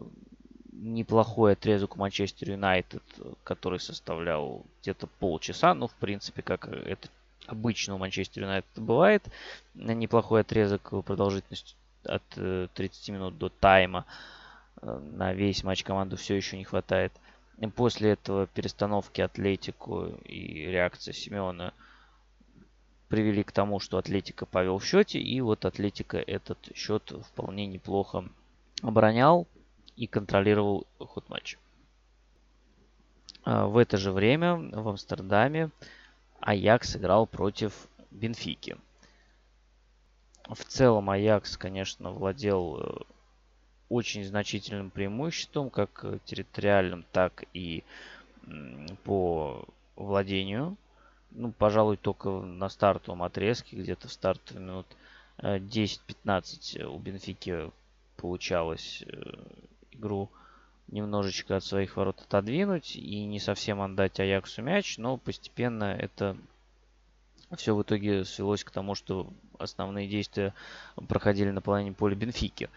неплохой отрезок Манчестер Юнайтед, который составлял где-то полчаса, ну, в принципе, как это обычно у Манчестер Юнайтед бывает, неплохой отрезок продолжительностью от 30 э, минут до тайма. Э, на весь матч команду все еще не хватает. После этого перестановки Атлетику и реакция Симеона привели к тому, что Атлетика повел в счете. И вот Атлетика этот счет вполне неплохо оборонял и контролировал ход матча. А, в это же время в Амстердаме Аякс играл против Бенфики. В целом Аякс, конечно, владел э, очень значительным преимуществом, как территориальным, так и по владению. Ну, пожалуй, только на стартовом отрезке, где-то в стартовые минут 10-15 э, у Бенфики получалось э, игру немножечко от своих ворот отодвинуть и не совсем отдать Аяксу мяч, но постепенно это все в итоге свелось к тому, что основные действия проходили на половине поля Бенфики.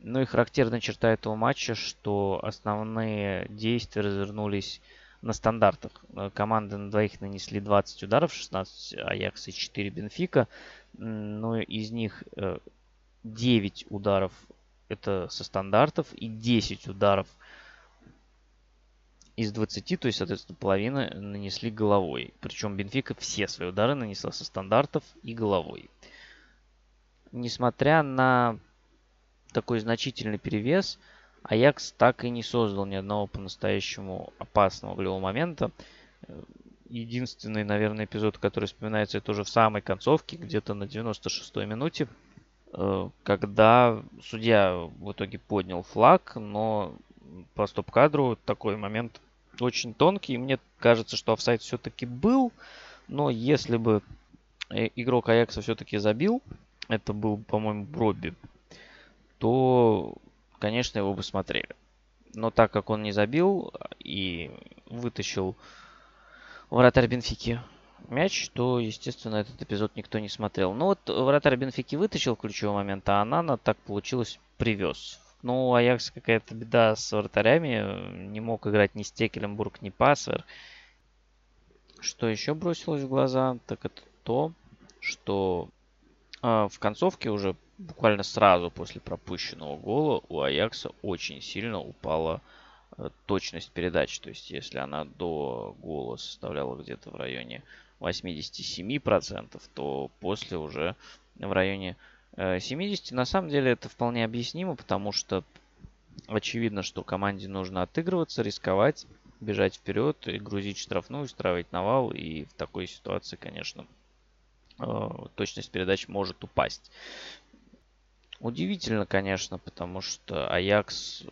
Ну и характерная черта этого матча, что основные действия развернулись на стандартах. Команды на двоих нанесли 20 ударов, 16 Аякс и 4 Бенфика. Но из них 9 э, ударов это со стандартов и 10 ударов из 20, то есть, соответственно, половина нанесли головой. Причем Бенфика все свои удары нанесла со стандартов и головой. Несмотря на такой значительный перевес, Аякс так и не создал ни одного по-настоящему опасного голевого момента. Единственный, наверное, эпизод, который вспоминается, это уже в самой концовке, где-то на 96-й минуте, Э, когда судья в итоге поднял флаг, но по стоп-кадру такой момент очень тонкий. И мне кажется, что офсайд все-таки был. Но если бы э, игрок Аякса все-таки забил, это был, по-моему, Бробби, то, конечно, его бы смотрели. Но так как он не забил и вытащил вратарь Бенфики мяч, то, естественно, этот эпизод никто не смотрел. Ну вот вратарь Бенфики вытащил ключевой момент, а Анана так получилось привез. Ну, у Аякса какая-то беда с вратарями. Не мог играть ни Стекеленбург, ни Пассер. Что еще бросилось в глаза, так это то, что э, в концовке уже буквально сразу после пропущенного гола у Аякса очень сильно упала э, точность передач. То есть, если она до гола составляла где-то в районе 87%, то после уже в районе 70%. Э, На самом деле это вполне объяснимо, потому что очевидно, что команде нужно отыгрываться, рисковать, бежать вперед и грузить штрафную, устраивать навал. И в такой ситуации, конечно, э, точность передач может упасть. Удивительно, конечно, потому что Аякс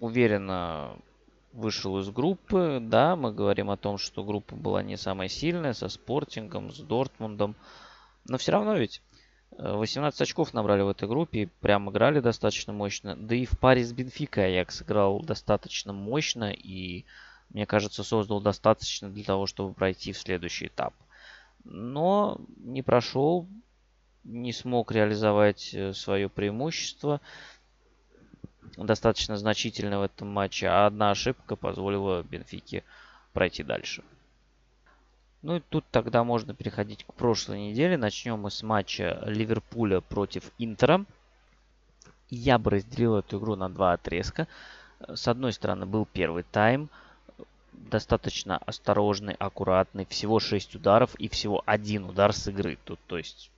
уверенно вышел из группы. Да, мы говорим о том, что группа была не самая сильная, со Спортингом, с Дортмундом. Но все равно ведь 18 э, очков набрали в этой группе прям играли достаточно мощно. Да и в паре с Бенфикой Аякс играл достаточно мощно и, мне кажется, создал достаточно для того, чтобы пройти в следующий этап. Но не прошел, не смог реализовать э, свое преимущество достаточно значительная в этом матче, а одна ошибка позволила Бенфике пройти дальше. Ну и тут тогда можно переходить к прошлой неделе. Начнем мы с матча Ливерпуля против Интера. Я бы разделил эту игру на два отрезка. С одной стороны был первый тайм, достаточно осторожный, аккуратный, всего 6 ударов и всего один удар с игры. Тут, то есть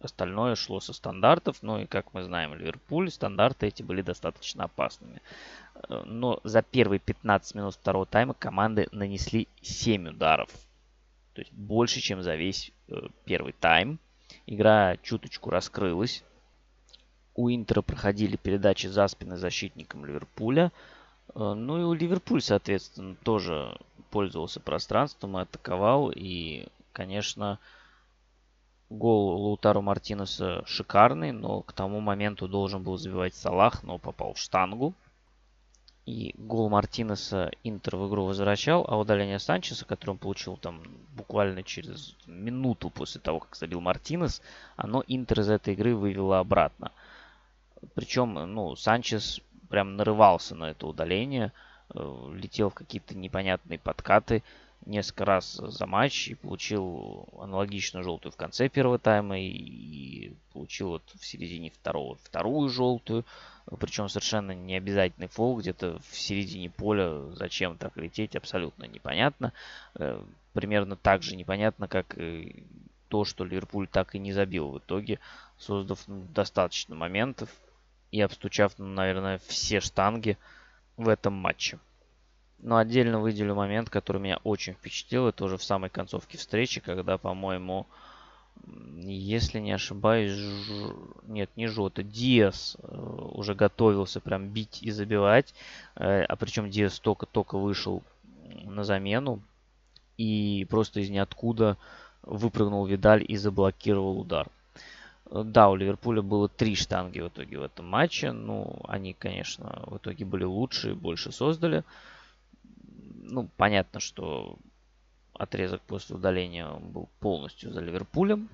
Остальное шло со стандартов, ну и как мы знаем, Ливерпуль, стандарты эти были достаточно опасными. Э, но за первые 15 минут второго тайма команды нанесли 7 ударов. То есть больше, чем за весь э, первый тайм. Игра чуточку раскрылась. У Интера проходили передачи за спины защитникам Ливерпуля. Э, ну и у Ливерпуль, соответственно, тоже пользовался пространством и атаковал. И, конечно, гол Лаутару Мартинеса шикарный, но к тому моменту должен был забивать Салах, но попал в штангу. И гол Мартинеса Интер в игру возвращал, а удаление Санчеса, которое он получил там буквально через минуту после того, как забил Мартинес, оно Интер из этой игры вывело обратно. Причем, ну, Санчес прям нарывался на это удаление, э, летел в какие-то непонятные подкаты несколько раз за матч и получил аналогично желтую в конце первого тайма и получил вот в середине второго вторую желтую. Причем совершенно не обязательный фол, где-то в середине поля зачем так лететь, абсолютно непонятно. Э, примерно так же непонятно, как то, что Ливерпуль так и не забил в итоге, создав ну, достаточно моментов и обстучав, наверное, все штанги в этом матче. Но отдельно выделю момент, который меня очень впечатлил. Это уже в самой концовке встречи, когда, по-моему, если не ошибаюсь, ж... нет, не Жота, Диас э, уже готовился прям бить и забивать. Э, а причем Диас только-только вышел на замену. И просто из ниоткуда выпрыгнул Видаль и заблокировал удар. Да, у Ливерпуля было три штанги в итоге в этом матче. Ну, они, конечно, в итоге были лучше и больше создали ну, понятно, что отрезок после удаления был полностью за Ливерпулем.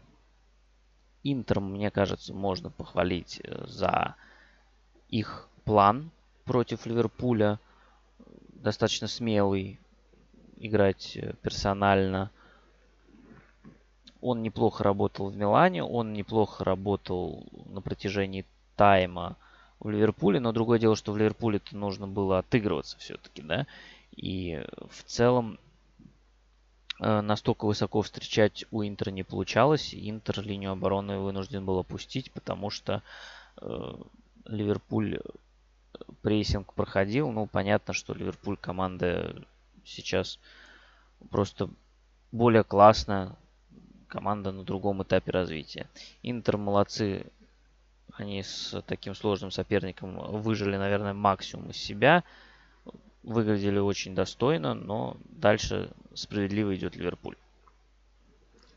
Интер, мне кажется, можно похвалить э, за их план против Ливерпуля. Достаточно смелый играть э, персонально. Он неплохо работал в Милане, он неплохо работал на протяжении тайма в Ливерпуле, но другое дело, что в Ливерпуле-то нужно было отыгрываться все-таки, да, и в целом э, настолько высоко встречать у Интера не получалось. Интер линию обороны вынужден был опустить, потому что э, Ливерпуль э, прессинг проходил. Ну, понятно, что Ливерпуль команда сейчас просто более классная. Команда на другом этапе развития. Интер молодцы. Они с таким сложным соперником выжили, наверное, максимум из себя выглядели очень достойно, но дальше справедливо идет Ливерпуль.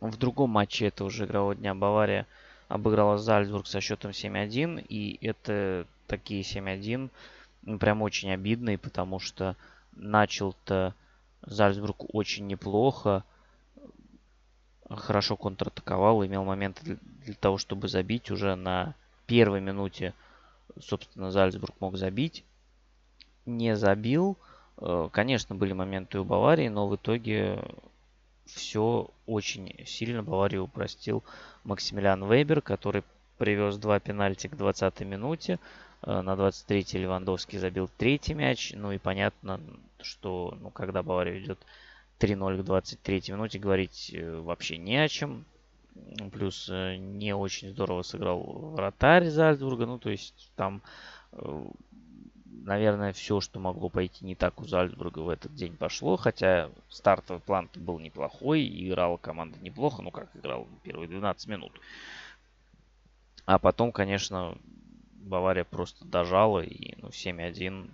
В другом матче этого же игрового дня Бавария обыграла Зальцбург со счетом 7-1. И это такие 7-1 ну, прям очень обидные, потому что начал-то Зальцбург очень неплохо. Хорошо контратаковал, имел моменты для, для того, чтобы забить. Уже на первой минуте, собственно, Зальцбург мог забить не забил. Э, конечно, были моменты у Баварии, но в итоге все очень сильно Баварию упростил Максимилиан Вейбер, который привез два пенальти к 20 минуте. Э, на 23-й Левандовский забил третий мяч. Ну и понятно, что ну, когда Бавария идет 3-0 к 23 минуте, говорить э, вообще не о чем. Плюс не очень здорово сыграл вратарь Зальцбурга. Ну, то есть там наверное, все, что могло пойти не так у Зальцбурга в этот день пошло. Хотя стартовый план был неплохой, и играла команда неплохо. Ну, как играл первые 12 минут. А потом, конечно, Бавария просто дожала. И ну, 7-1.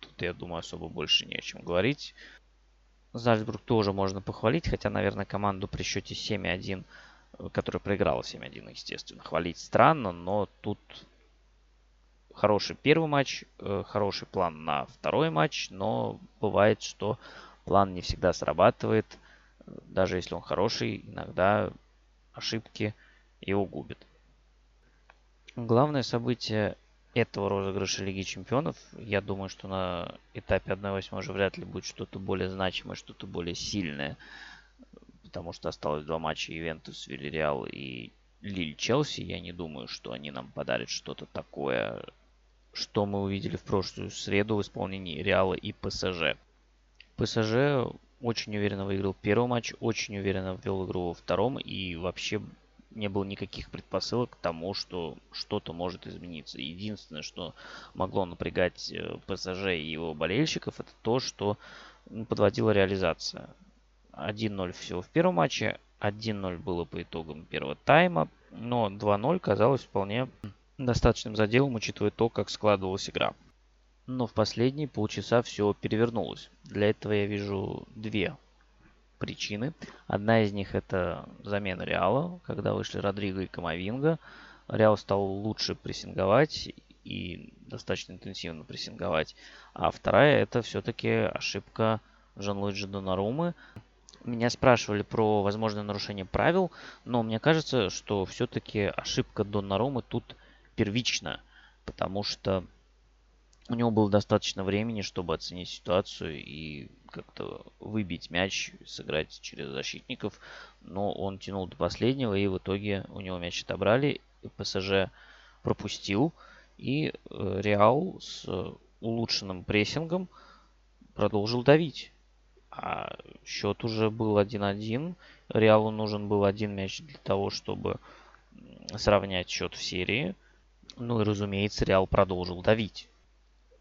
Тут, я думаю, особо больше не о чем говорить. Зальцбург тоже можно похвалить. Хотя, наверное, команду при счете 7-1 которая проиграла 7-1, естественно. Хвалить странно, но тут хороший первый матч, э, хороший план на второй матч, но бывает, что план не всегда срабатывает. Даже если он хороший, иногда ошибки его губят. Главное событие этого розыгрыша Лиги Чемпионов, я думаю, что на этапе 1-8 уже вряд ли будет что-то более значимое, что-то более сильное, потому что осталось два матча Ювентус, Вильяреал и Лиль Челси. Я не думаю, что они нам подарят что-то такое что мы увидели в прошлую среду в исполнении Реала и ПСЖ. ПСЖ очень уверенно выиграл первый матч, очень уверенно ввел игру во втором и вообще не было никаких предпосылок к тому, что что-то может измениться. Единственное, что могло напрягать э, ПСЖ и его болельщиков, это то, что подводила реализация. 1-0 всего в первом матче, 1-0 было по итогам первого тайма, но 2-0 казалось вполне достаточным заделом, учитывая то, как складывалась игра. Но в последние полчаса все перевернулось. Для этого я вижу две причины. Одна из них это замена Реала, когда вышли Родриго и Камовинга. Реал стал лучше прессинговать и достаточно интенсивно прессинговать. А вторая это все-таки ошибка Жан-Луиджи Донарумы. Меня спрашивали про возможное нарушение правил, но мне кажется, что все-таки ошибка Доннарумы тут первична, потому что у него было достаточно времени, чтобы оценить ситуацию и как-то выбить мяч, сыграть через защитников, но он тянул до последнего, и в итоге у него мяч отобрали, ПСЖ пропустил, и э, Реал с улучшенным прессингом продолжил давить. А счет уже был 1-1. Реалу нужен был один мяч для того, чтобы сравнять счет в серии. Ну и, разумеется, Реал продолжил давить.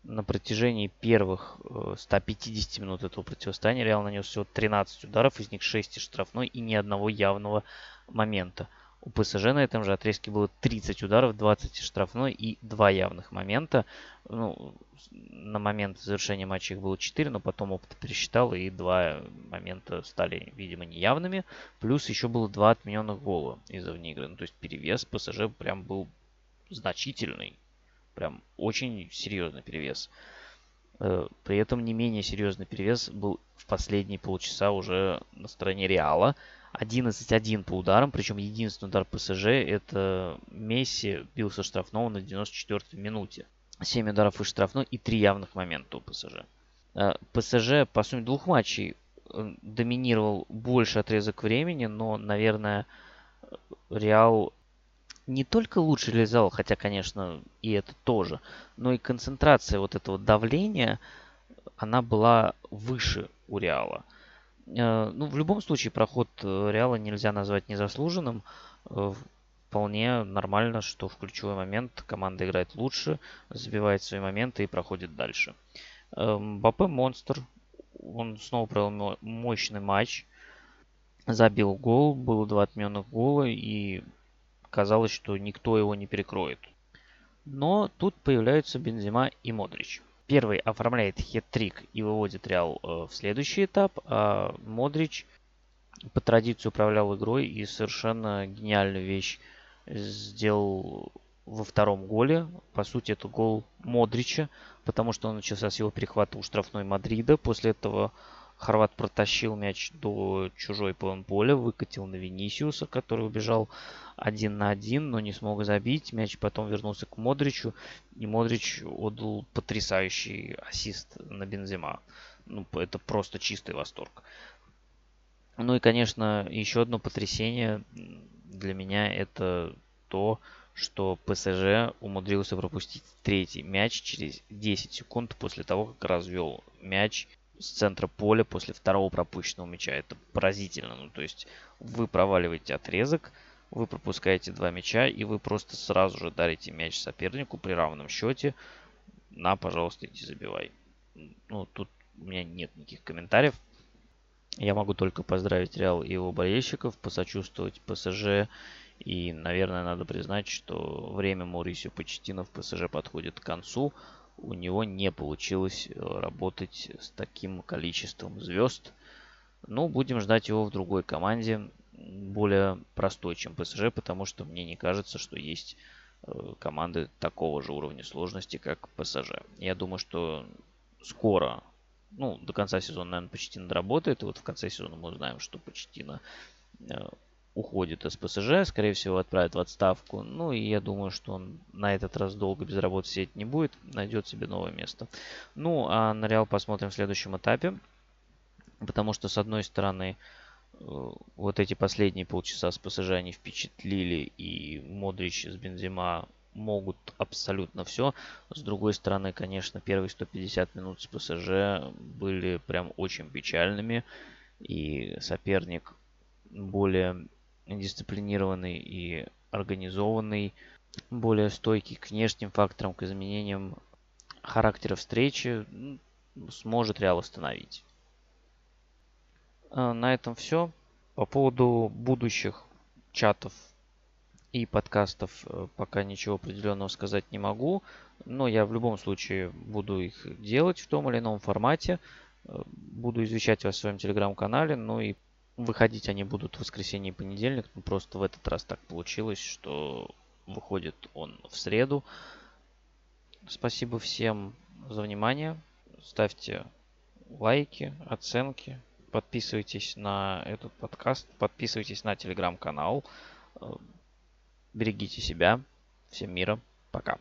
На протяжении первых 150 э, минут этого противостояния Реал нанес всего 13 ударов, из них 6 из штрафной и ни одного явного момента. У ПСЖ на этом же отрезке было 30 ударов, 20 штрафной и 2 явных момента. Ну, на момент завершения матча их было 4, но потом опыт пересчитал, и два момента стали, видимо, неявными. Плюс еще было два отмененных гола из-за вне игры. Ну, то есть перевес ПСЖ прям был значительный. Прям очень серьезный перевес. Э, при этом не менее серьезный перевес был в последние полчаса уже на стороне Реала. 11-1 по ударам, причем единственный удар ПСЖ это Месси бился штрафного на 94-й минуте. 7 ударов из штрафной и 3 явных момента у ПСЖ. Э, ПСЖ по сумме двух матчей э, доминировал больше отрезок времени, но, наверное, Реал не только лучше реализовал, хотя, конечно, и это тоже, но и концентрация вот этого давления, она была выше у Реала. Э, ну, в любом случае, проход э, Реала нельзя назвать незаслуженным. Э, вполне нормально, что в ключевой момент команда играет лучше, забивает свои моменты и проходит дальше. Бапе монстр. Он снова провел мощный матч. Забил гол, было два отменных гола и казалось, что никто его не перекроет. Но тут появляются Бензима и Модрич. Первый оформляет хет-трик и выводит Реал э, в следующий этап, а Модрич по традиции управлял игрой и совершенно гениальную вещь сделал во втором голе. По сути, это гол Модрича, потому что он начался с его перехвата у штрафной Мадрида. После этого Хорват протащил мяч до чужой поля, выкатил на Венисиуса, который убежал один на один, но не смог забить. Мяч потом вернулся к Модричу, и Модрич отдал потрясающий ассист на Бензима. Ну, это просто чистый восторг. Ну и, конечно, еще одно потрясение для меня это то, что ПСЖ умудрился пропустить третий мяч через 10 секунд после того, как развел мяч с центра поля после второго пропущенного мяча. Это поразительно. Ну, то есть вы проваливаете отрезок, вы пропускаете два мяча, и вы просто сразу же дарите мяч сопернику при равном счете. На, пожалуйста, иди забивай. Ну, тут у меня нет никаких комментариев. Я могу только поздравить Реал и его болельщиков, посочувствовать ПСЖ. И, наверное, надо признать, что время Маурисио Почтина в ПСЖ подходит к концу у него не получилось э, работать с таким количеством звезд. Ну, будем ждать его в другой команде, более простой, чем ПСЖ, потому что мне не кажется, что есть э, команды такого же уровня сложности, как ПСЖ. Я думаю, что скоро, ну, до конца сезона, наверное, почти доработает. И вот в конце сезона мы узнаем, что почти на э, уходит из ПСЖ, скорее всего, отправит в отставку. Ну, и я думаю, что он на этот раз долго без работы сидеть не будет, найдет себе новое место. Ну, а на Реал посмотрим в следующем этапе, потому что, с одной стороны, э, вот эти последние полчаса с ПСЖ они впечатлили, и Модрич с Бензима могут абсолютно все. С другой стороны, конечно, первые 150 минут с ПСЖ были прям очень печальными, и соперник более дисциплинированный и организованный, более стойкий к внешним факторам, к изменениям характера встречи, сможет Реал остановить. А, на этом все. По поводу будущих чатов и подкастов э, пока ничего определенного сказать не могу. Но я в любом случае буду их делать в том или ином формате. Э, буду извещать вас в своем телеграм-канале. Ну и выходить они будут в воскресенье и понедельник. Ну, просто в этот раз так получилось, что выходит он в среду. Спасибо всем за внимание. Ставьте лайки, оценки. Подписывайтесь на этот подкаст. Подписывайтесь на телеграм-канал. Берегите себя. Всем мира. Пока.